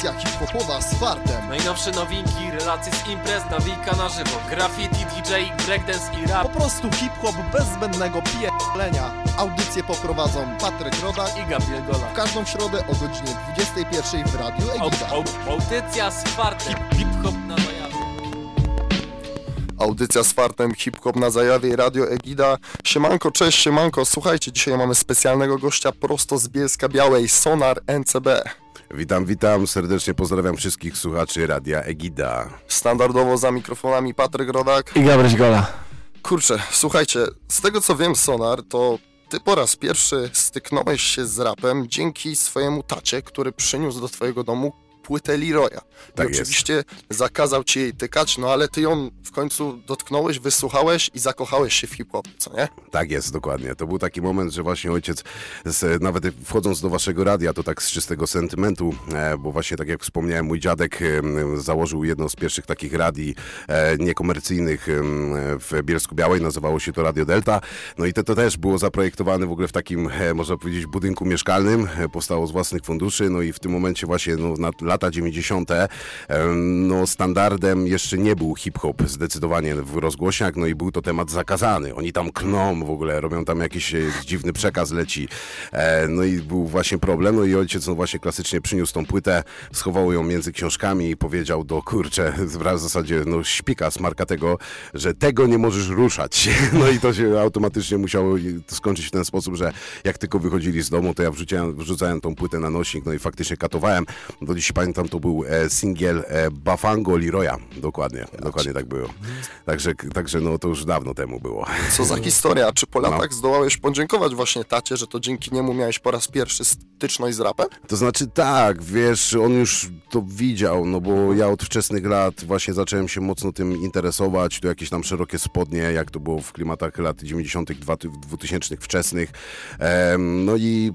Audycja hip-hopowa z fartem. Najnowsze nowinki, relacje z imprez, nawika na żywo Graffiti, DJ, breakdance i Po rap prostu hip-hop bez zbędnego pierdolenia. Audycję poprowadzą Patryk Rodak I Gabriel Gola w każdą środę o godzinie 21 w Radiu Egida. au- Audycja z fartem Hip-hop na zajawie Audycja z fartem hip-hop na zajawie Radio Egida. Siemanko, cześć, siemanko. Słuchajcie, dzisiaj mamy specjalnego gościa prosto z Bielska Białej, Sonar NCB. Witam, witam, serdecznie pozdrawiam wszystkich słuchaczy Radia Egida. Standardowo za mikrofonami Patryk Rodak. I Gabriel Gola Kurczę, słuchajcie, z tego co wiem, Sonar, to ty po raz pierwszy styknąłeś się z rapem dzięki swojemu tacie, który przyniósł do twojego domu płytę Leroya. I Tak jest. oczywiście zakazał ci jej tykać, no ale ty ją w końcu dotknąłeś, wysłuchałeś i zakochałeś się w hip-hopie, co nie? Tak jest, dokładnie. To był taki moment, że właśnie ojciec, z, nawet wchodząc do waszego radia, to tak z czystego sentymentu, e, bo właśnie tak jak wspomniałem, mój dziadek założył jedno z pierwszych takich radii e, niekomercyjnych w Bielsku Białej, nazywało się to Radio Delta. No i to, to też było zaprojektowane w ogóle w takim, e, można powiedzieć, budynku mieszkalnym, powstało z własnych funduszy, no i w tym momencie właśnie no, na lata 90. e, no standardem jeszcze nie był hip-hop zdecydowanie w rozgłośniach, no i był to temat zakazany. Oni tam klną w ogóle, robią tam jakiś e, dziwny przekaz leci. E, no i był właśnie problem, no i ojciec no właśnie klasycznie przyniósł tą płytę, schował ją między książkami i powiedział do kurcze, w zasadzie no śpika smarka tego, że tego nie możesz ruszać. No i to się automatycznie musiało skończyć w ten sposób, że jak tylko wychodzili z domu, to ja wrzuciłem, wrzucałem tą płytę na nośnik, no i faktycznie katowałem. Do dziś pamiętam, to był e, singiel e, Bafango Leroya. Dokładnie, dokładnie tak było. Także, także no to już dawno temu było. Co za historia? Czy po No. latach zdołałeś podziękować właśnie tacie, że to dzięki niemu miałeś po raz pierwszy styczność z rapem? To znaczy tak, wiesz, on już to widział, no bo ja od wczesnych lat właśnie zacząłem się mocno tym interesować, to jakieś tam szerokie spodnie, jak to było w klimatach lat 90., 2000 wczesnych. Em, no i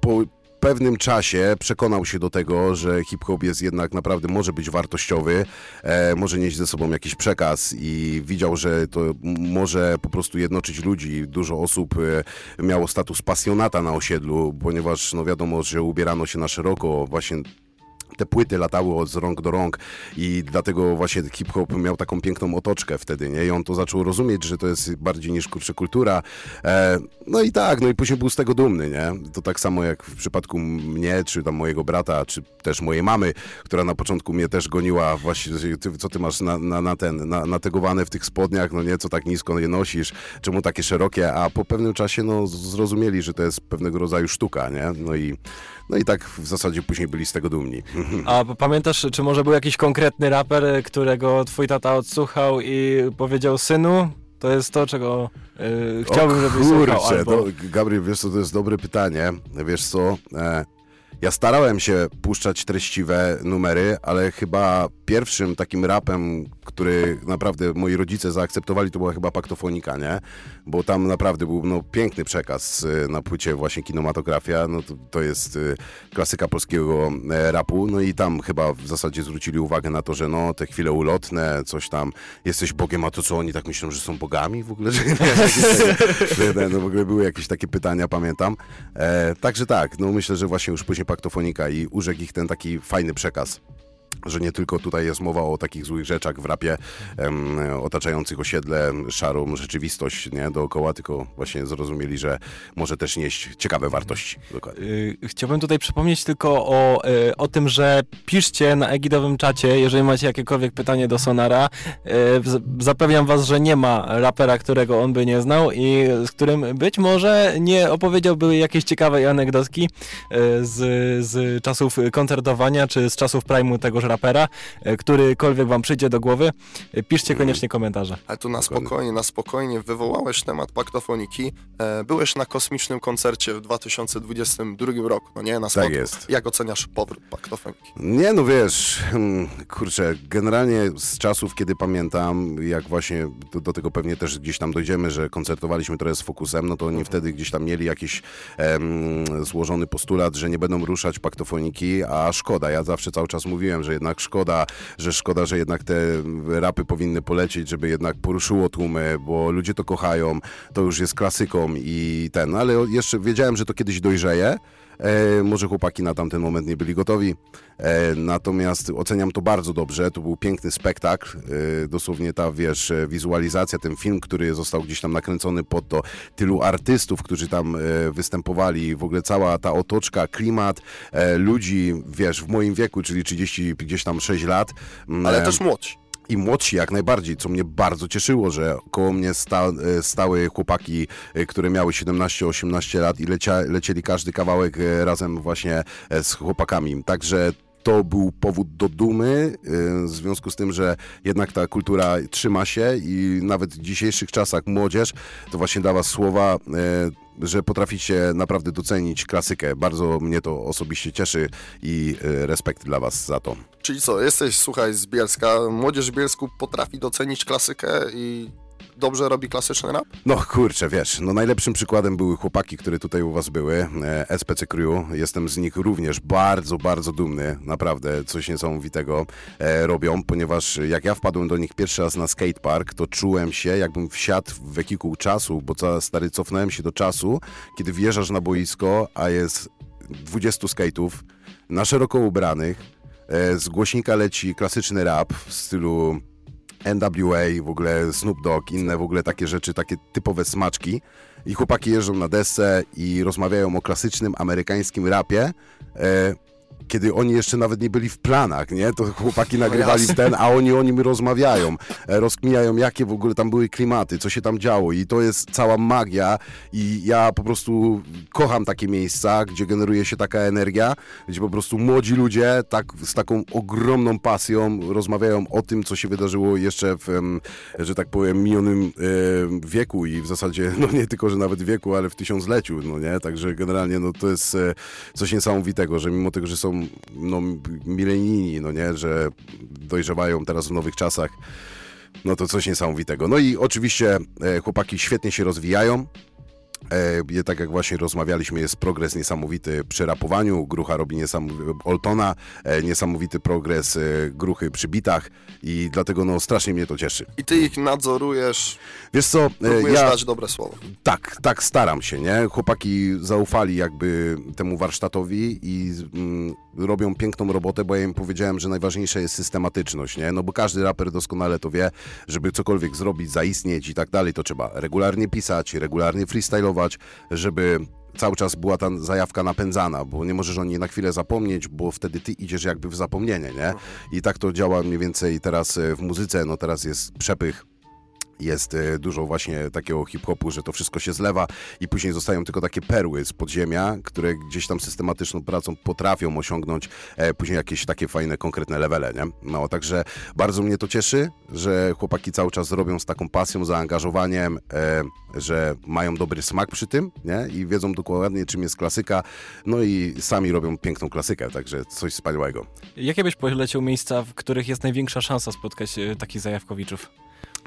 po pewnym czasie przekonał się do tego, że hip-hop jest jednak naprawdę może być wartościowy, e, może nieść ze sobą jakiś przekaz i widział, że to może po prostu jednoczyć ludzi. Dużo osób e, miało status pasjonata na osiedlu, ponieważ no wiadomo, że ubierano się na szeroko, właśnie te płyty latały z rąk do rąk i dlatego właśnie hip-hop miał taką piękną otoczkę wtedy, nie? I on to zaczął rozumieć, że to jest bardziej niż kurczę kultura. E, no i tak, no i później był z tego dumny, nie? To tak samo jak w przypadku mnie, czy tam mojego brata, czy też mojej mamy, która na początku mnie też goniła właśnie, co ty masz na, na, na ten, na, nategowane w tych spodniach, no nie, co tak nisko je nosisz, czemu takie szerokie, a po pewnym czasie, no zrozumieli, że to jest pewnego rodzaju sztuka, nie? No i, no i tak w zasadzie później byli z tego dumni. A pamiętasz, czy może był jakiś konkretny raper, e, którego twój tata odsłuchał i powiedział synu, to jest to, czego y, chciałbym, żebyś słuchał, kurczę, albo... to, Gabriel, wiesz co, to jest dobre pytanie. Wiesz co, e, ja starałem się puszczać treściwe numery, ale chyba pierwszym takim rapem, który naprawdę moi rodzice zaakceptowali, to była chyba Paktofonika, nie? Bo tam naprawdę był no, piękny przekaz e, na płycie właśnie kinematografia, no to, to jest e, klasyka polskiego e, rapu, no i tam chyba w zasadzie zwrócili uwagę na to, że no, te chwile ulotne, coś tam, jesteś Bogiem, a to co oni tak myślą, że są bogami w ogóle? Że, że, no w ogóle były jakieś takie pytania, pamiętam. E, także tak, no myślę, że właśnie już później Paktofonika i urzekł ich ten taki fajny przekaz. Że nie tylko tutaj jest mowa o takich złych rzeczach w rapie em, otaczających osiedle, szarą rzeczywistość nie, dookoła, tylko właśnie zrozumieli, że może też nieść ciekawe wartości. Dokładnie. Y, Chciałbym tutaj przypomnieć tylko o, y, o tym, że piszcie na egidowym czacie, jeżeli macie jakiekolwiek pytanie do Sonara. Y, Zapewniam was, że nie ma rapera, którego on by nie znał i z którym być może nie opowiedziałby jakiejś ciekawej anegdotki z, z czasów koncertowania, czy z czasów prime'u tegoż rapera, y, którykolwiek wam przyjdzie do głowy. Y, Piszcie koniecznie komentarze. Ale tu na spokojnie, na spokojnie wywołałeś temat paktofoniki. E, byłeś na kosmicznym koncercie w 2022 roku, no nie? Na Tak jest. Jak oceniasz powrót paktofoniki? Nie, no wiesz, hmm, kurczę, generalnie z czasów, kiedy pamiętam, jak właśnie do, do tego pewnie też gdzieś tam dojdziemy, że koncertowaliśmy trochę z Fokusem, no to oni wtedy gdzieś tam mieli jakiś em, złożony postulat, że nie będą ruszać paktofoniki, a szkoda. Ja zawsze cały czas mówiłem, że jednak szkoda, że szkoda, że jednak te rapy powinny polecieć, żeby jednak poruszyło tłumy, bo ludzie to kochają, to już jest klasyką i ten, ale jeszcze wiedziałem, że to kiedyś dojrzeje, E, może chłopaki na tamten moment nie byli gotowi. E, natomiast oceniam to bardzo dobrze. To był piękny spektakl. E, dosłownie ta, wiesz, wizualizacja, ten film, który został gdzieś tam nakręcony pod to, tylu artystów, którzy tam e, występowali, w ogóle cała ta otoczka, klimat, e, ludzi, wiesz, w moim wieku, czyli 30 gdzieś tam 6 lat. Ale e, też młodzi. I młodsi jak najbardziej, co mnie bardzo cieszyło, że koło mnie sta, e, stały chłopaki, e, które miały 17-18 lat i lecia, lecieli każdy kawałek e, razem właśnie z chłopakami. Także to był powód do dumy, e, w związku z tym, że jednak ta kultura trzyma się i nawet w dzisiejszych czasach młodzież to właśnie dla was słowa, e, że potraficie naprawdę docenić klasykę. Bardzo mnie to osobiście cieszy i e, respekt dla was za to. Czyli co, jesteś, słuchaj, z Bielska, młodzież w Bielsku potrafi docenić klasykę i dobrze robi klasyczny rap? No kurczę, wiesz, no najlepszym przykładem były chłopaki, które tutaj u was były, e, SPC Crew. Jestem z nich również bardzo, bardzo dumny, naprawdę coś niesamowitego e, robią, ponieważ jak ja wpadłem do nich pierwszy raz na skatepark, to czułem się jakbym wsiadł w wehikuł czasu, bo stary, cofnąłem się do czasu, kiedy wjeżdżasz na boisko, a jest 20 skate'ów, na szeroko ubranych, e, z głośnika leci klasyczny rap w stylu NWA, w ogóle Snoop Dogg, inne w ogóle takie rzeczy, takie typowe smaczki. I chłopaki jeżdżą na desce i rozmawiają o klasycznym amerykańskim rapie. Kiedy oni jeszcze nawet nie byli w planach, nie? To chłopaki nagrywali jasne. ten, a oni o nim rozmawiają, e, rozkminiają, jakie w ogóle tam były klimaty, co się tam działo i to jest cała magia i ja po prostu kocham takie miejsca, gdzie generuje się taka energia, gdzie po prostu młodzi ludzie tak, z taką ogromną pasją rozmawiają o tym, co się wydarzyło jeszcze w, że tak powiem, minionym e, wieku i w zasadzie, no nie tylko, że nawet wieku, ale w tysiącleciu, no nie? Także generalnie, no to jest e, coś niesamowitego, że mimo tego, że są no, milenijni, no nie, że dojrzewają teraz w nowych czasach, no to coś niesamowitego. No i oczywiście e, chłopaki świetnie się rozwijają. E, tak jak właśnie rozmawialiśmy, jest progres niesamowity przy rapowaniu, Grucha robi niesamowity, Oltona, e, niesamowity progres e, Gruchy przy bitach i dlatego no strasznie mnie to cieszy. I ty ich nadzorujesz, Wiesz co, e, ja dać dobre słowo. tak, tak staram się, nie? Chłopaki zaufali jakby temu warsztatowi i mm, robią piękną robotę, bo ja im powiedziałem, że najważniejsza jest systematyczność, nie? No bo każdy raper doskonale to wie, żeby cokolwiek zrobić, zaistnieć i tak dalej, to trzeba regularnie pisać, regularnie freestylować, żeby cały czas była ta zajawka napędzana, bo nie możesz o niej na chwilę zapomnieć, bo wtedy ty idziesz jakby w zapomnienie, nie? I tak to działa mniej więcej teraz e, w muzyce, no teraz jest przepych jest e, dużo właśnie takiego hip-hopu, że to wszystko się zlewa i później zostają tylko takie perły z podziemia, które gdzieś tam systematyczną pracą potrafią osiągnąć e, później jakieś takie fajne, konkretne levele, nie? No, także bardzo mnie to cieszy, że chłopaki cały czas robią z taką pasją, zaangażowaniem, e, że mają dobry smak przy tym, nie? I wiedzą dokładnie, czym jest klasyka, no i sami robią piękną klasykę, także coś wspaniałego. Jakie byś polecił miejsca, w których jest największa szansa spotkać takich zajawkowiczów?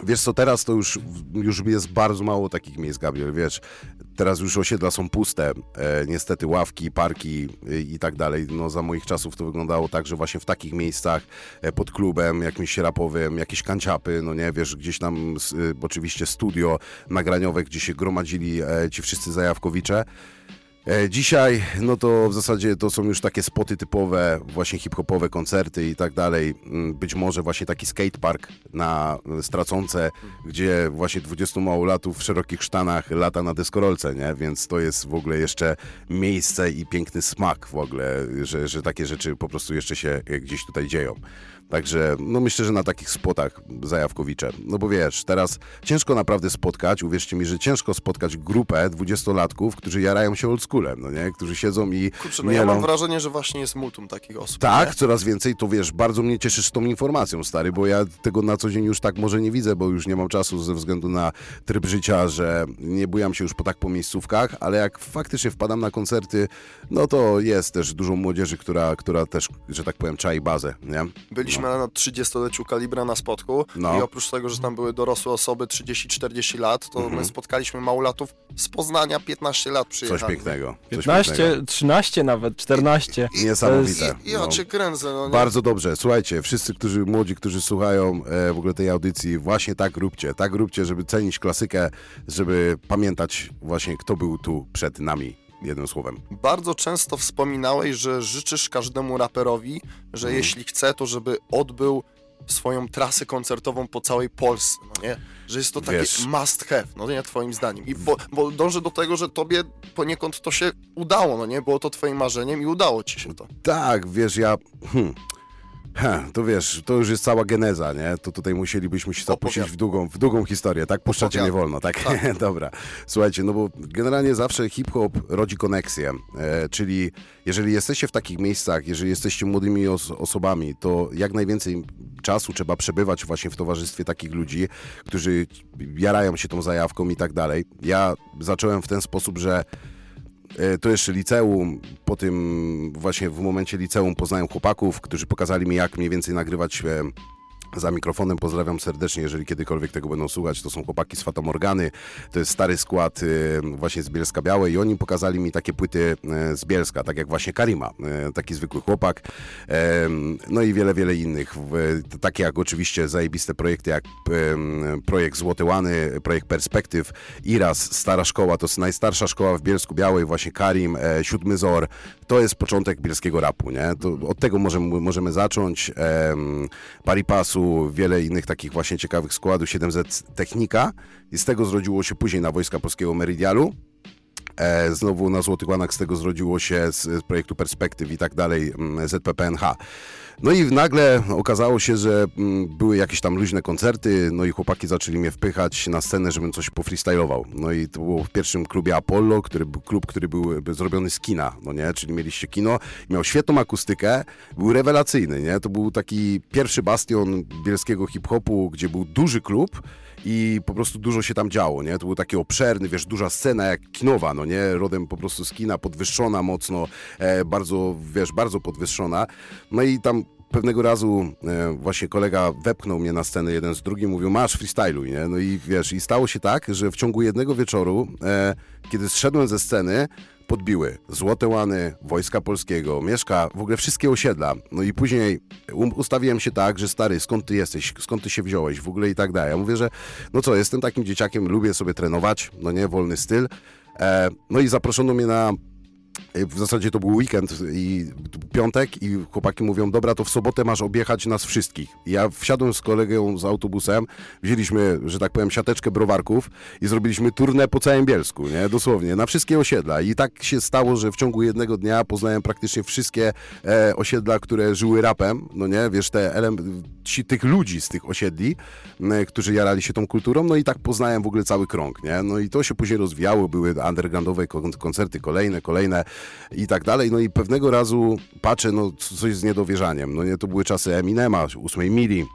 Wiesz co, teraz to już, już jest bardzo mało takich miejsc, Gabriel, wiesz. Teraz już osiedla są puste, e, niestety ławki, parki e, i tak dalej. No za moich czasów to wyglądało tak, że właśnie w takich miejscach, e, pod klubem jakimś rapowym, jakieś kanciapy, no nie, wiesz, gdzieś tam e, oczywiście studio nagraniowe, gdzie się gromadzili e, ci wszyscy zajawkowicze. E, Dzisiaj, no to w zasadzie to są już takie spoty typowe, właśnie hip-hopowe koncerty i tak dalej. Mm, Być może właśnie taki skatepark na e, Straconce, gdzie właśnie 20 małolatów w szerokich sztanach lata na deskorolce, nie? Więc to jest w ogóle jeszcze miejsce i piękny smak w ogóle, że, że takie rzeczy po prostu jeszcze się gdzieś tutaj dzieją. Także no myślę, że na takich spotach zajawkowicze. No bo wiesz, teraz ciężko naprawdę spotkać, uwierzcie mi, że ciężko spotkać grupę dwudziestolatków, którzy jarają się oldschoolem, no nie? Którzy siedzą i Kurczę, no ja mielą. mam wrażenie, że właśnie jest multum takich osób. Tak, nie? coraz więcej, to wiesz, bardzo mnie cieszysz tą informacją, stary, bo ja tego na co dzień już tak może nie widzę, bo już nie mam czasu ze względu na tryb życia, że nie bujam się już po tak po miejscówkach, ale jak faktycznie wpadam na koncerty, no to jest też dużo młodzieży, która, która też, że tak powiem, czai bazę, nie? Byliśmy na 30-leciu kalibra na spotku No. i oprócz tego, że tam były dorosłe osoby 30-40 lat, to Mhm. my spotkaliśmy małolatów z Poznania 15 lat przyjechali. Coś pięknego. Coś 15, pięknego. 13 nawet, 14. Niesamowite. I, i no. cię kręcę, no nie? Bardzo dobrze. Słuchajcie, wszyscy, którzy młodzi, którzy słuchają e, w ogóle tej audycji, właśnie tak róbcie. Tak róbcie, żeby cenić klasykę, żeby pamiętać właśnie, kto był tu przed nami. Jednym słowem. Bardzo często wspominałeś, że życzysz każdemu raperowi, że Mhm. jeśli chce, to żeby odbył swoją trasę koncertową po całej Polsce, no nie? Że jest to takie Wiesz- must have, no nie, twoim zdaniem. I bo, bo dążę do tego, że tobie poniekąd to się udało, no nie? Było to twoim marzeniem i udało ci się to. Tak, wiesz, ja... Hmm. Heh, to wiesz, to już jest cała geneza, nie? To tutaj musielibyśmy się zapuścić w długą, w długą historię, tak? Puszczacie nie wolno, tak? Dobra. Słuchajcie, no bo generalnie zawsze hip-hop rodzi koneksję, e, czyli jeżeli jesteście w takich miejscach, jeżeli jesteście młodymi os osobami, to jak najwięcej czasu trzeba przebywać właśnie w towarzystwie takich ludzi, którzy jarają się tą zajawką i tak dalej. Ja zacząłem w ten sposób, że To jeszcze liceum, po tym właśnie w momencie liceum poznałem chłopaków, którzy pokazali mi jak mniej więcej nagrywać e, za mikrofonem. Pozdrawiam serdecznie, jeżeli kiedykolwiek tego będą słuchać. To są chłopaki z Fatamorgany, to jest stary skład e, właśnie z Bielska Białej i oni pokazali mi takie płyty e, z Bielska, tak jak właśnie Karima, e, taki zwykły chłopak. No i wiele, wiele innych. Takie jak oczywiście zajebiste projekty jak projekt Złote Łany, projekt Perspektyw, Iras, Stara Szkoła, to jest najstarsza szkoła w Bielsku Białej, właśnie Karim, e, Siódmy Zor, to jest początek bielskiego rapu, nie? To od tego możemy, możemy zacząć. Em, Wiele innych takich właśnie ciekawych składów, 7Z Technika i z tego zrodziło się później na Wojska Polskiego Meridialu. E, znowu na Złotych Łanach z tego zrodziło się z, z projektu Perspektyw i tak dalej mm, ZPPNH. No i nagle okazało się, że mm, były jakieś tam luźne koncerty, no i chłopaki zaczęli mnie wpychać na scenę, żebym coś pofreestylował. No i to było w pierwszym klubie Apollo, który był klub, który był by zrobiony z kina, no nie? Czyli mieliście kino, miał świetną akustykę, był rewelacyjny, nie? To był taki pierwszy bastion bielskiego hip-hopu, gdzie był duży klub, i po prostu dużo się tam działo, nie? To był taki obszerny, wiesz, duża scena jak kinowa, no nie? Rodem po prostu z kina, podwyższona mocno, e, bardzo, wiesz, bardzo podwyższona. No i tam pewnego razu e, właśnie kolega wepchnął mnie na scenę jeden z drugim, mówił, masz freestyluj, nie? No i wiesz, i stało się tak, że w ciągu jednego wieczoru, e, kiedy zszedłem ze sceny, podbiły Złote Łany, Wojska Polskiego, Mieszka, w ogóle wszystkie osiedla. No i później um, ustawiłem się tak, że stary, skąd ty jesteś, skąd ty się wziąłeś, w ogóle i tak dalej. Ja mówię, że no co, jestem takim dzieciakiem, lubię sobie trenować, no nie, wolny styl. E, no i zaproszono mnie na w zasadzie to był weekend i piątek i chłopaki mówią, dobra, to w sobotę masz objechać nas wszystkich. Ja wsiadłem z kolegą z autobusem, wzięliśmy, że tak powiem, siateczkę browarków i zrobiliśmy turnę po całym Bielsku, nie? Dosłownie, na wszystkie osiedla. I tak się stało, że w ciągu jednego dnia poznałem praktycznie wszystkie e, osiedla, które żyły rapem, no nie? Wiesz, te ci, tych ludzi z tych osiedli, m, którzy jarali się tą kulturą, no i tak poznałem w ogóle cały krąg, nie? No i to się później rozwijało, były undergroundowe kon- koncerty, kolejne, kolejne i tak dalej, no i pewnego razu patrzę, no coś z niedowierzaniem, no nie, to były czasy Eminema, ósmej mili,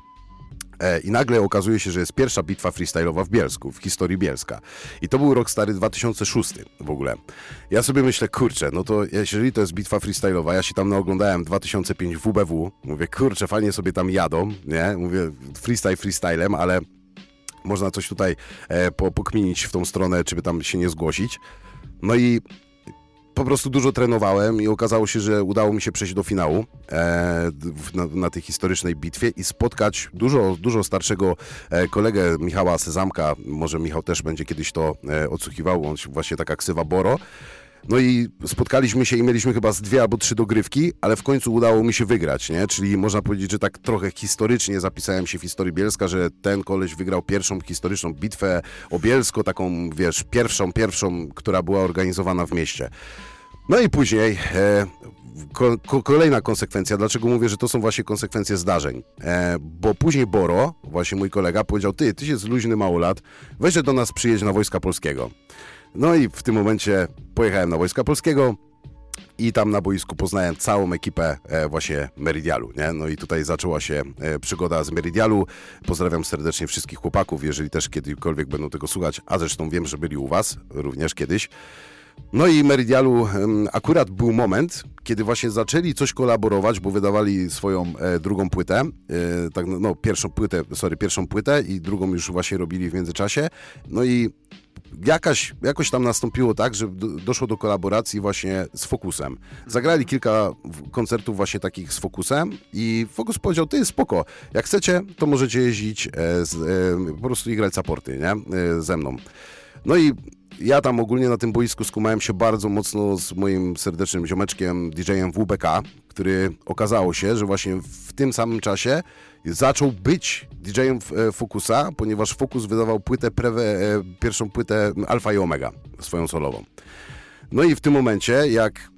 E, I nagle okazuje się, że jest pierwsza bitwa freestyle'owa w Bielsku, w historii Bielska. I to był rok stary 2006 w ogóle. Ja sobie myślę, kurczę, no to jeżeli to jest bitwa freestyle'owa, ja się tam naoglądałem 2005 WBW, mówię, kurczę, fajnie sobie tam jadą, nie? Mówię, freestyle freestylem, ale można coś tutaj e, po, pokminić w tą stronę, czy by tam się nie zgłosić. No i po prostu dużo trenowałem i okazało się, że udało mi się przejść do finału e, na, na tej historycznej bitwie i spotkać dużo, dużo starszego e, kolegę Michała Sezamka. Może Michał też będzie kiedyś to e, odsłuchiwał, on właśnie taka ksywa Boro. No i spotkaliśmy się i mieliśmy chyba z dwie albo trzy dogrywki, ale w końcu udało mi się wygrać, nie? Czyli można powiedzieć, że tak trochę historycznie zapisałem się w historii Bielska, że ten koleś wygrał pierwszą historyczną bitwę o Bielsko, taką, wiesz, pierwszą, pierwszą, która była organizowana w mieście. No i później e, ko, ko, kolejna konsekwencja. Dlaczego mówię, że to są właśnie konsekwencje zdarzeń? E, bo później Boro, właśnie mój kolega, powiedział: Ty, ty jest luźny małolat, weź do nas przyjedź na Wojska Polskiego. No i w tym momencie pojechałem na Wojska Polskiego. I tam na boisku poznałem całą ekipę e, właśnie Meridialu, nie? No i tutaj zaczęła się e, przygoda z Meridialu. Pozdrawiam serdecznie wszystkich chłopaków, jeżeli też kiedykolwiek będą tego słuchać, a zresztą wiem, że byli u was również kiedyś. No i Meridialu akurat był moment, kiedy właśnie zaczęli coś kolaborować, bo wydawali swoją e, drugą płytę, tak no, no pierwszą płytę, sorry, pierwszą płytę i drugą już właśnie robili w międzyczasie. No i jakaś, jakoś tam nastąpiło tak, że do, doszło do kolaboracji właśnie z Focusem. Zagrali kilka koncertów właśnie takich z Focusem i Focus powiedział, ty spoko, jak chcecie, to możecie jeździć e, z, e, po prostu i grać supporty, nie? E, ze mną. No i ja tam ogólnie na tym boisku skumałem się bardzo mocno z moim serdecznym ziomeczkiem DJ-em WBK, który okazało się, że właśnie w tym samym czasie zaczął być DJ-em e, Focusa, ponieważ Focus wydawał płytę prewe, e, pierwszą płytę Alfa i Omega, swoją solową. No i w tym momencie, jak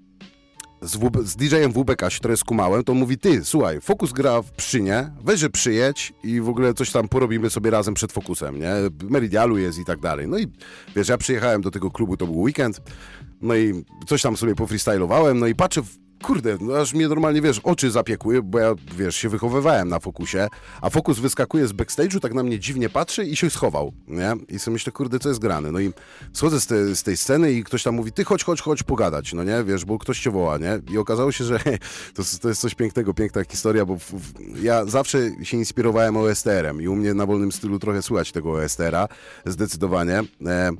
z, WB, z DJ-em WBK się trochę skumałem, to mówi, ty, słuchaj, Fokus gra w Pszynie, weź, że przyjedź i w ogóle coś tam porobimy sobie razem przed Fokusem, nie? Meridialu jest i tak dalej. No i wiesz, ja przyjechałem do tego klubu, to był weekend, no i coś tam sobie pofreestylowałem, no i patrzę, kurde, no aż mnie normalnie, wiesz, oczy zapiekły, bo ja, wiesz, się wychowywałem na Fokusie, a Fokus wyskakuje z backstage'u, tak na mnie dziwnie patrzy i się schował, nie? I sobie myślę, kurde, co jest grane? No i schodzę z, te, z tej sceny i ktoś tam mówi, ty chodź, chodź, chodź pogadać, no nie, wiesz, bo ktoś cię woła, nie? I okazało się, że to, to jest coś pięknego, piękna historia, bo w, w, ja zawsze się inspirowałem OSTR-em i u mnie na wolnym stylu trochę słychać tego OSTR-a, zdecydowanie. E,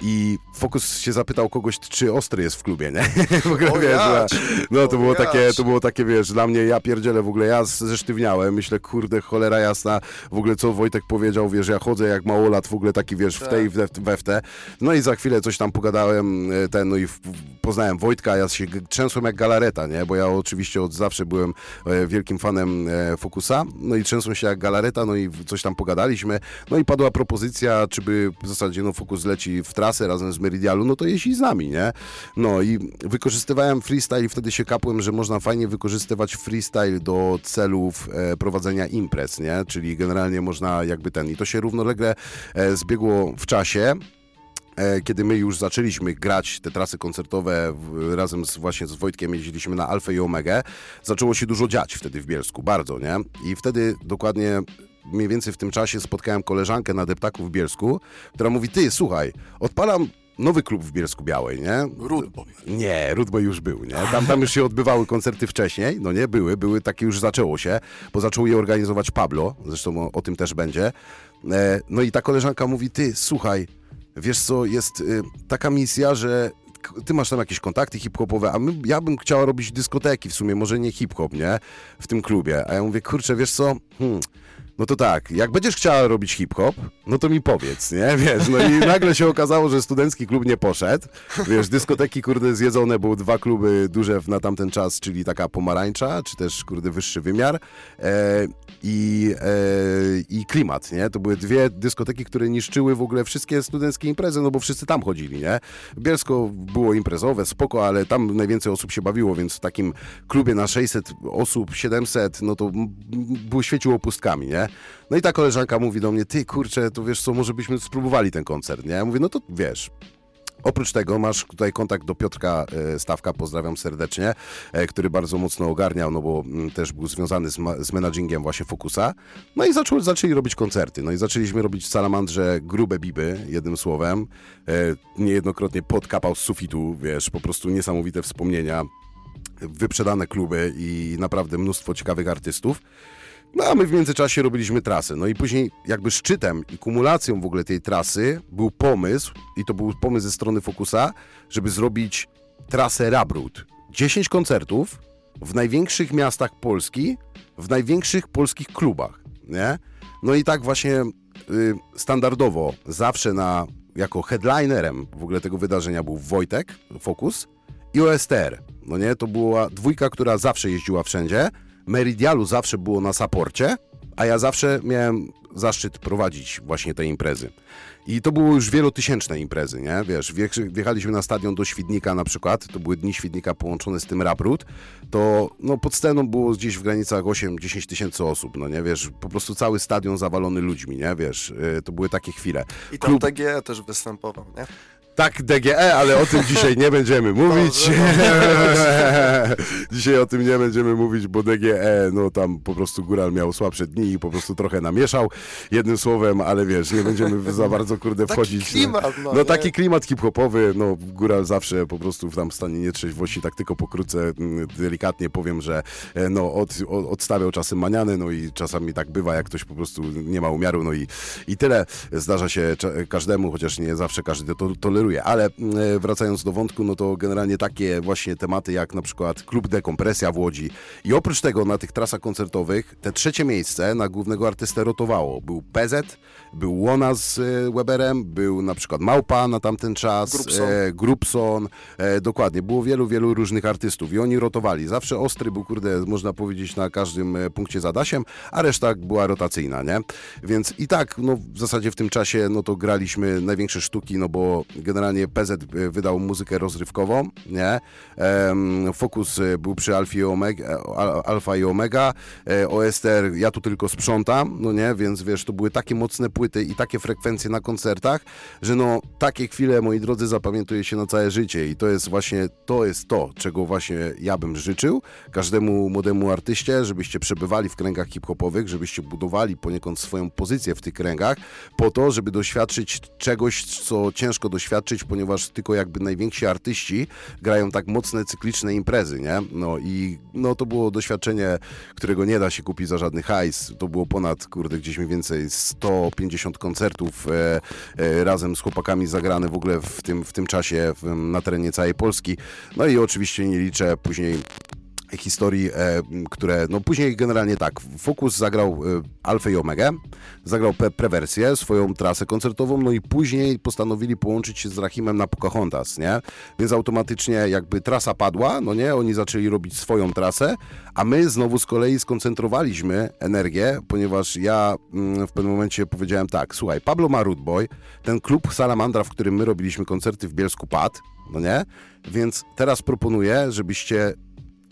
i Fokus się zapytał kogoś, czy ostry jest w klubie, nie? W ogóle, O wiesz, jać, no to było takie, to było takie, wiesz, dla mnie, ja pierdzielę w ogóle, ja zesztywniałem, myślę, kurde, cholera jasna, w ogóle co Wojtek powiedział, wiesz, ja chodzę jak małolat, w ogóle taki, wiesz, w Tak. tej, we, we w te. No i za chwilę coś tam pogadałem, e, ten, no i w, poznałem Wojtka, ja się trzęsłem jak galareta, nie? Bo ja oczywiście od zawsze byłem e, wielkim fanem e, Focusa, no i trzęsłem się jak galareta, no i coś tam pogadaliśmy, no i padła propozycja, czy by w zasadzie, no Focus leci w trasę razem z Meridialu, no to jeździ z nami, nie? No i wykorzystywałem freestyle i wtedy się kapłem, że można fajnie wykorzystywać freestyle do celów e, prowadzenia imprez, nie? Czyli generalnie można jakby ten, i to się równolegle e, zbiegło w czasie, e, kiedy my już zaczęliśmy grać te trasy koncertowe razem z, właśnie z Wojtkiem jeździliśmy na Alfę i Omegę, zaczęło się dużo dziać wtedy w Bielsku, bardzo, nie? I wtedy dokładnie mniej więcej w tym czasie spotkałem koleżankę na deptaku w Bielsku, która mówi, ty, słuchaj, odpalam nowy klub w Bielsku Białej, nie? Rudboy. Nie, Rudboy już był, nie? Tam, tam już się odbywały koncerty wcześniej, no nie, były, były, takie już zaczęło się, bo zaczął je organizować Pablo, zresztą o, o tym też będzie. E, no i ta koleżanka mówi, ty, słuchaj, wiesz co, jest y, taka misja, że ty masz tam jakieś kontakty hip-hopowe, a my, ja bym chciała robić dyskoteki w sumie, może nie hip-hop, nie? W tym klubie. A ja mówię, kurczę, wiesz co, hmm, no to tak, jak będziesz chciała robić hip-hop, no to mi powiedz, nie? Wiesz, no i nagle się okazało, że studencki klub nie poszedł. Wiesz, dyskoteki, kurde, zjedzone, były dwa kluby duże na tamten czas, czyli taka pomarańcza, czy też, kurde, wyższy wymiar e, i, e, i klimat, nie? To były dwie dyskoteki, które niszczyły w ogóle wszystkie studenckie imprezy, no bo wszyscy tam chodzili, nie? Bielsko było imprezowe, spoko, ale tam najwięcej osób się bawiło, więc w takim klubie na 600 osób, 700, no to było świeciło pustkami, nie? No i ta koleżanka mówi do mnie, ty kurczę, to wiesz co, może byśmy spróbowali ten koncert, nie? Ja mówię, no to wiesz, Oprócz tego masz tutaj kontakt do Piotrka e, Stawka, pozdrawiam serdecznie, e, który bardzo mocno ogarniał, no bo mm, też był związany z, ma- z managingiem właśnie Focusa. No i zaczęli, zaczęli robić koncerty. No i zaczęliśmy robić w Salamandrze grube biby, jednym słowem. E, Niejednokrotnie podkapał z sufitu, wiesz, po prostu niesamowite wspomnienia. Wyprzedane kluby i naprawdę mnóstwo ciekawych artystów. No a my w międzyczasie robiliśmy trasę. No i później jakby szczytem i kumulacją w ogóle tej trasy był pomysł, i to był pomysł ze strony Focusa, żeby zrobić trasę Rabrut. 10 koncertów w największych miastach Polski, w największych polskich klubach, nie? No i tak właśnie y, standardowo zawsze na, jako headlinerem w ogóle tego wydarzenia był Wojtek, Focus i OSTR. No nie, to była dwójka, która zawsze jeździła wszędzie. Meridialu zawsze było na saporcie, a ja zawsze miałem zaszczyt prowadzić właśnie te imprezy. I to było już wielotysięczne imprezy, nie? Wiesz, wjech- wjechaliśmy na stadion do Świdnika na przykład, to były dni Świdnika połączone z tym Rabrut, to no, pod sceną było gdzieś w granicach 8-10 tysięcy osób, no nie? Wiesz, po prostu cały stadion zawalony ludźmi, nie? Wiesz, yy, to były takie chwile. I tam Klub- TGE też występował, nie? Tak, DGE, ale o tym dzisiaj nie będziemy mówić. dzisiaj o tym nie będziemy mówić, bo DGE, no tam po prostu Góral miał słabsze dni i po prostu trochę namieszał. Jednym słowem, ale wiesz, nie będziemy za bardzo, kurde, Taki wchodzić. klimat, no, no taki klimat hip-hopowy, no Góral zawsze po prostu w tam stanie nietrzeźwości, tak tylko pokrótce, mm, delikatnie powiem, że e, no od, od, odstawiał czasem maniany, no i czasami tak bywa, jak ktoś po prostu nie ma umiaru, no i, i tyle. Zdarza się każdemu, chociaż nie zawsze każdy to toleruje, Ale e, wracając do wątku, no to generalnie takie właśnie tematy jak na przykład klub Dekompresja w Łodzi. I oprócz tego na tych trasach koncertowych te trzecie miejsce na głównego artystę rotowało. Był PZ, był Łona z e, Weberem, był na przykład Małpa na tamten czas, Grubson. e, Grubson, e, dokładnie. Było wielu, wielu różnych artystów i oni rotowali. Zawsze Ostry był, kurde, można powiedzieć, na każdym e, punkcie za Dasiem, a reszta była rotacyjna, nie? Więc i tak, no w zasadzie w tym czasie, no to graliśmy największe sztuki, no bo generalnie PZ e, wydał muzykę rozrywkową, nie? Fokus e, był przy Alfie i Omega, e, Al- Alfa i Omega, OSTR ja tu tylko sprzątam, no nie? Więc wiesz, to były takie mocne płyty i takie frekwencje na koncertach, że no takie chwile, moi drodzy, zapamiętuje się na całe życie i to jest właśnie, to jest to, czego właśnie ja bym życzył każdemu młodemu artyście, żebyście przebywali w kręgach hip-hopowych, żebyście budowali poniekąd swoją pozycję w tych kręgach, po to, żeby doświadczyć czegoś, co ciężko doświadczyć, ponieważ tylko jakby najwięksi artyści grają tak mocne, cykliczne imprezy, nie? No i no to było doświadczenie, którego nie da się kupić za żadny hajs. To było ponad, kurde, gdzieś mniej więcej 150 koncertów e, e, razem z chłopakami zagrane w ogóle w tym, w tym czasie w, na terenie całej Polski. No i oczywiście nie liczę później historii, e, które, no później generalnie tak, Focus zagrał e, Alfę i Omegę, zagrał pe prewersję, swoją trasę koncertową, no i później postanowili połączyć się z Rahimem na Pocahontas, nie? Więc automatycznie jakby trasa padła, no nie? Oni zaczęli robić swoją trasę, a my znowu z kolei skoncentrowaliśmy energię, ponieważ ja mm, w pewnym momencie powiedziałem tak, słuchaj, Pablo ma Boy, ten klub Salamandra, w którym my robiliśmy koncerty w Bielsku padł, no nie? Więc teraz proponuję, żebyście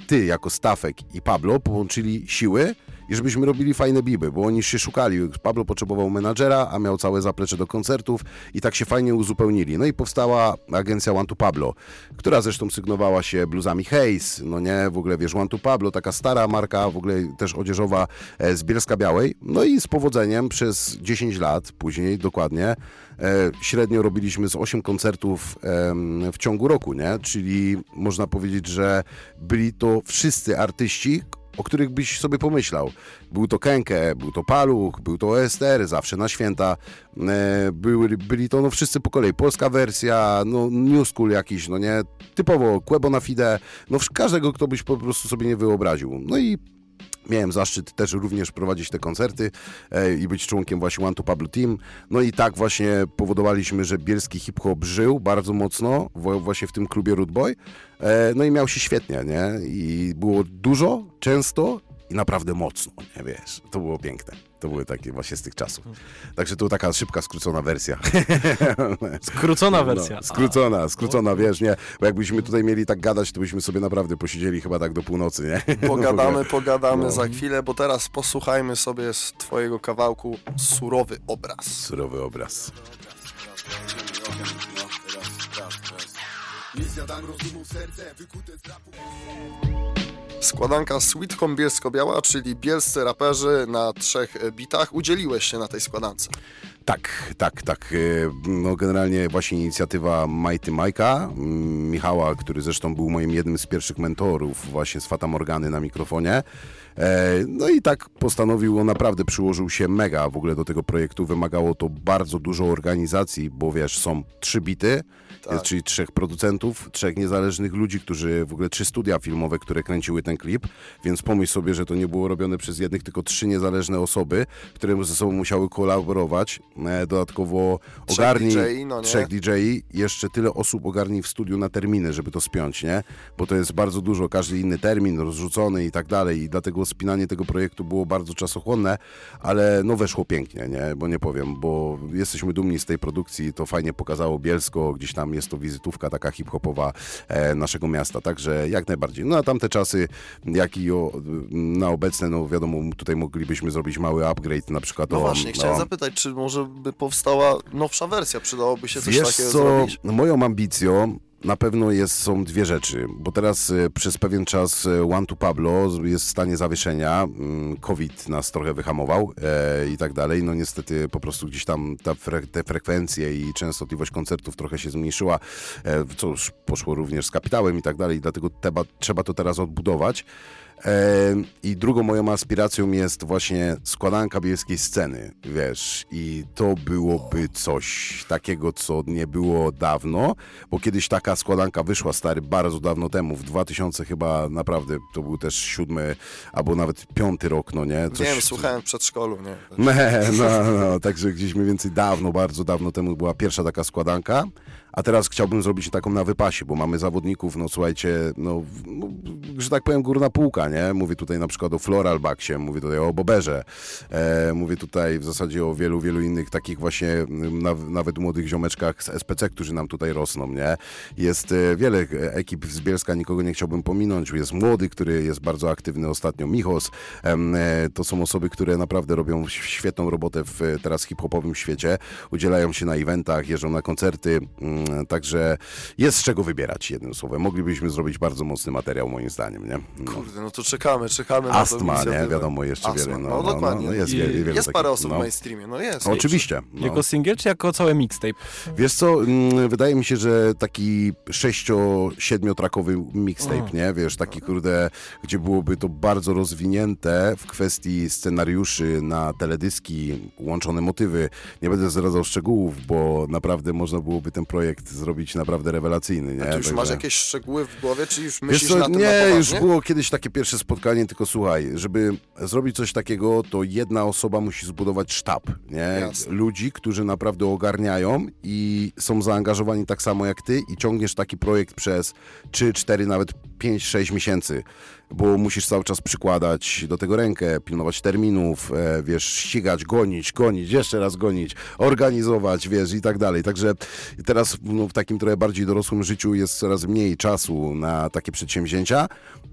ty jako Stafek i Pablo połączyli siły i żebyśmy robili fajne biby, bo oni się szukali. Pablo potrzebował menadżera, a miał całe zaplecze do koncertów i tak się fajnie uzupełnili. No i powstała agencja One to Pablo, która zresztą sygnowała się bluzami Hayes, no nie, w ogóle wiesz, One to Pablo, taka stara marka, w ogóle też odzieżowa e, z Bielska Białej. No i z powodzeniem przez 10 lat, później dokładnie, średnio robiliśmy z 8 koncertów w ciągu roku, nie? Czyli można powiedzieć, że byli to wszyscy artyści, o których byś sobie pomyślał. Był to Kenke, był to Paluch, był to OSTR, zawsze na święta. E, byli, byli to no, wszyscy po kolei. Polska wersja, no, New School jakiś, no nie, typowo Quebo na Fide, no każdego, kto byś po prostu sobie nie wyobraził. No i Miałem zaszczyt też również prowadzić te koncerty e, i być członkiem właśnie One to Pablo Team. No i tak właśnie powodowaliśmy, że bielski hip-hop żył bardzo mocno w, właśnie w tym klubie Root Boy. E, no i miał się świetnie, nie? I było dużo, często i naprawdę mocno, nie wiesz. To było piękne. To były takie właśnie z tych czasów. Także to taka szybka, skrócona wersja. Skrócona wersja. No, skrócona, skrócona, wiesz, nie? Bo jakbyśmy tutaj mieli tak gadać, to byśmy sobie naprawdę posiedzieli chyba tak do północy, nie? Pogadamy, pogadamy No. za chwilę, bo teraz posłuchajmy sobie z twojego kawałku Surowy obraz. Surowy obraz. Składanka Sweet Home Bielsko-Biała, czyli bielscy raperzy na trzech bitach. Udzieliłeś się na tej składance. Tak, tak, tak. E, No generalnie właśnie inicjatywa Mighty Majka, mm, Michała, który zresztą był moim jednym z pierwszych mentorów właśnie z Fata Morgany na mikrofonie. E, No i tak postanowił, on naprawdę przyłożył się mega w ogóle do tego projektu. Wymagało to bardzo dużo organizacji, bo wiesz, są trzy bity, jest, czyli trzech producentów, trzech niezależnych ludzi, którzy w ogóle trzy studia filmowe, które kręciły ten klip, więc pomyśl sobie, że to nie było robione przez jednych, tylko trzy niezależne osoby, które ze sobą musiały kolaborować. E, Dodatkowo Trzech ogarnij DJ-i, no trzech DJ-i, jeszcze tyle osób ogarnij w studiu na terminy, żeby to spiąć, nie? Bo to jest bardzo dużo, każdy inny termin rozrzucony i tak dalej i dlatego spinanie tego projektu było bardzo czasochłonne, ale no weszło pięknie, nie? Bo nie powiem, bo jesteśmy dumni z tej produkcji, to fajnie pokazało Bielsko, gdzieś tam jest to wizytówka taka hip-hopowa e, naszego miasta, także jak najbardziej. No a tamte czasy, jak i o, na obecne, no wiadomo, tutaj moglibyśmy zrobić mały upgrade na przykład No o, właśnie, chciałem o- zapytać, czy może by powstała nowsza wersja? Przydałoby się coś Wiesz takiego co, zrobić? moją ambicją na pewno jest, są dwie rzeczy, bo teraz e, przez pewien czas One to Pablo jest w stanie zawieszenia, mm, COVID nas trochę wyhamował e, i tak dalej, no niestety po prostu gdzieś tam ta fre, te frekwencje i częstotliwość koncertów trochę się zmniejszyła, e, co już poszło również z kapitałem i tak dalej, dlatego teba, trzeba to teraz odbudować. I drugą moją aspiracją jest właśnie składanka bielskiej sceny, wiesz, i to byłoby coś takiego, co nie było dawno, bo kiedyś taka składanka wyszła, stary, bardzo dawno temu, w 2000 chyba naprawdę, to był też siódmy, albo nawet piąty rok, no nie? Wiem, słuchałem w przedszkolu, nie? Nie, no, no, także gdzieś mniej więcej dawno, bardzo dawno temu była pierwsza taka składanka, a teraz chciałbym zrobić taką na wypasie, bo mamy zawodników, no słuchajcie, no, no że tak powiem, górna półka, nie? Mówię tutaj na przykład o Floral Baxie, mówię tutaj o Boberze, e, mówię tutaj w zasadzie o wielu, wielu innych takich właśnie na, nawet młodych ziomeczkach z SPC, którzy nam tutaj rosną, nie? Jest e, wiele ekip z Bielska, nikogo nie chciałbym pominąć, jest młody, który jest bardzo aktywny ostatnio, Michos, e, to są osoby, które naprawdę robią świetną robotę w teraz hip-hopowym świecie, udzielają się na eventach, jeżdżą na koncerty, mm, także jest z czego wybierać, jednym słowem. Moglibyśmy zrobić bardzo mocny materiał, moim zdaniem, nie? No. Kurde, no to czekamy, czekamy Astma, na to nie? Wiadomo, jeszcze Astma. wiele. No, no, no, dokładnie. No, jest, I, wiele, wiele jest takich, parę osób no. w mainstreamie, no jest. Oczywiście. No. Jako singiel czy jako cały mixtape? Wiesz co, mm, wydaje mi się, że taki sześcio, siedmiotrakowy mixtape, O. nie? Wiesz, taki kurde, gdzie byłoby to bardzo rozwinięte w kwestii scenariuszy na teledyski, łączone motywy. Nie będę zdradzał szczegółów, bo naprawdę można byłoby ten projekt zrobić naprawdę rewelacyjny, nie? A ty już Także- masz jakieś szczegóły w głowie, czy już myślisz co, na tym na nie, poważnie? już było kiedyś takie pierwsze spotkanie, tylko słuchaj, żeby zrobić coś takiego, to jedna osoba musi zbudować sztab, nie? Jasne. Ludzi, którzy naprawdę ogarniają i są zaangażowani tak samo jak ty i ciągniesz taki projekt przez 3, 4, nawet 5, 6 miesięcy, bo musisz cały czas przykładać do tego rękę, pilnować terminów, e, wiesz, ścigać, gonić, gonić, jeszcze raz gonić, organizować, wiesz, i tak dalej. Także teraz no, w takim trochę bardziej dorosłym życiu jest coraz mniej czasu na takie przedsięwzięcia,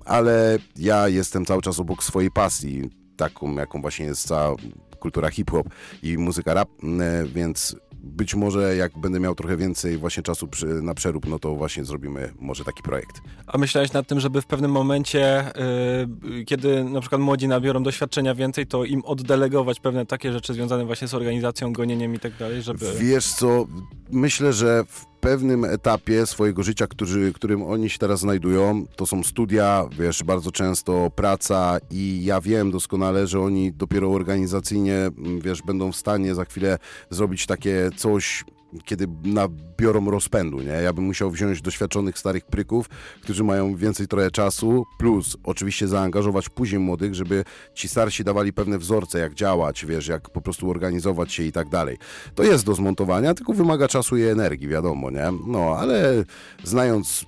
ale ja jestem cały czas obok swojej pasji, taką jaką właśnie jest cała kultura hip-hop i muzyka rap, e, więc być może jak będę miał trochę więcej właśnie czasu przy, na przerób, no to właśnie zrobimy może taki projekt. A myślałeś nad tym, żeby w pewnym momencie, y, kiedy na przykład młodzi nabiorą doświadczenia więcej, to im oddelegować pewne takie rzeczy związane właśnie z organizacją, gonieniem i tak dalej, żeby... Wiesz co, myślę, że w pewnym etapie swojego życia, który, którym oni się teraz znajdują, to są studia, wiesz, bardzo często praca i ja wiem doskonale, że oni dopiero organizacyjnie, mm, wiesz, będą w stanie za chwilę zrobić takie coś, kiedy nabiorą rozpędu, nie? Ja bym musiał wziąć doświadczonych starych pryków, którzy mają więcej trochę czasu, plus oczywiście zaangażować później młodych, żeby ci starsi dawali pewne wzorce, jak działać, wiesz, jak po prostu organizować się i tak dalej. To jest do zmontowania, tylko wymaga czasu i energii, wiadomo, nie? No, ale znając,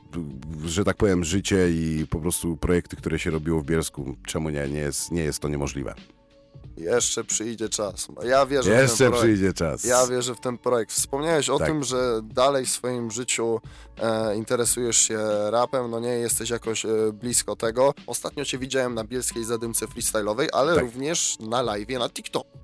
że tak powiem, życie i po prostu projekty, które się robiło w Bielsku, czemu nie, nie jest, nie jest to niemożliwe. Jeszcze przyjdzie czas. Ja wierzę w ten Jeszcze projekt. przyjdzie czas. Ja wierzę w ten projekt. Wspomniałeś o Tak. tym, że dalej w swoim życiu e, interesujesz się rapem, no nie jesteś jakoś e, blisko tego. Ostatnio cię widziałem na bielskiej zadymce freestyle'owej, ale Tak. również na live na TikToku.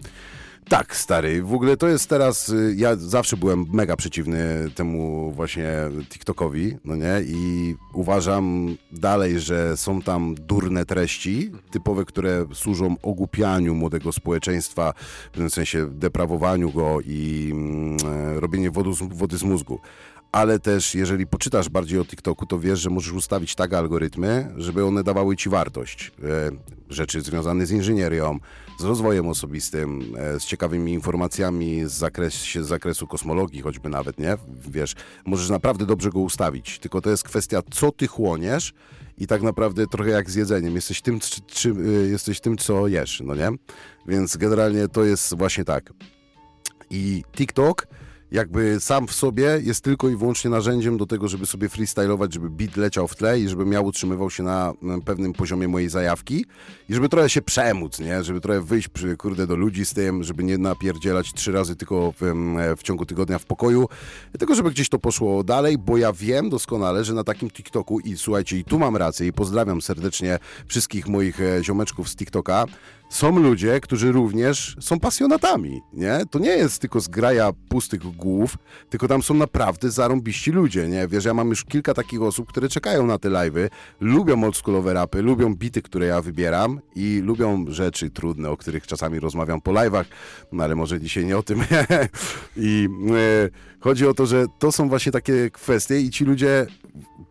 Tak, stary. W ogóle to jest teraz. y, Ja zawsze byłem mega przeciwny temu właśnie TikTokowi, no nie? I uważam dalej, że są tam durne treści, typowe, które służą ogłupianiu młodego społeczeństwa, w pewnym sensie deprawowaniu go i mm, e, robienie wodu, z- wody z mózgu. Ale też, jeżeli poczytasz bardziej o TikToku, to wiesz, że możesz ustawić tak algorytmy, żeby one dawały ci wartość. E, rzeczy związane z inżynierią, z rozwojem osobistym, e, z ciekawymi informacjami z, zakres, z zakresu kosmologii, choćby nawet, nie? Wiesz, możesz naprawdę dobrze go ustawić, tylko to jest kwestia, co ty chłoniesz i tak naprawdę trochę jak z jedzeniem. Jesteś tym, czy, czy, y, jesteś tym co jesz, no nie? Więc generalnie to jest właśnie tak. I TikTok jakby sam w sobie jest tylko i wyłącznie narzędziem do tego, żeby sobie freestylować, żeby beat leciał w tle i żeby miał utrzymywał się na pewnym poziomie mojej zajawki i żeby trochę się przemóc, nie? Żeby trochę wyjść, kurde, do ludzi z tym, żeby nie napierdzielać trzy razy tylko w, w ciągu tygodnia w pokoju, tylko żeby gdzieś to poszło dalej, bo ja wiem doskonale, że na takim TikToku i słuchajcie, i tu mam rację i pozdrawiam serdecznie wszystkich moich e, ziomeczków z TikToka, są ludzie, którzy również są pasjonatami, nie? To nie jest tylko zgraja pustych głów, tylko tam są naprawdę zarąbiści ludzie, nie? Wiesz, ja mam już kilka takich osób, które czekają na te live'y, lubią oldschoolowe rapy, lubią bity, które ja wybieram i lubią rzeczy trudne, o których czasami rozmawiam po live'ach, no ale może dzisiaj nie o tym. I e, chodzi o to, że to są właśnie takie kwestie i ci ludzie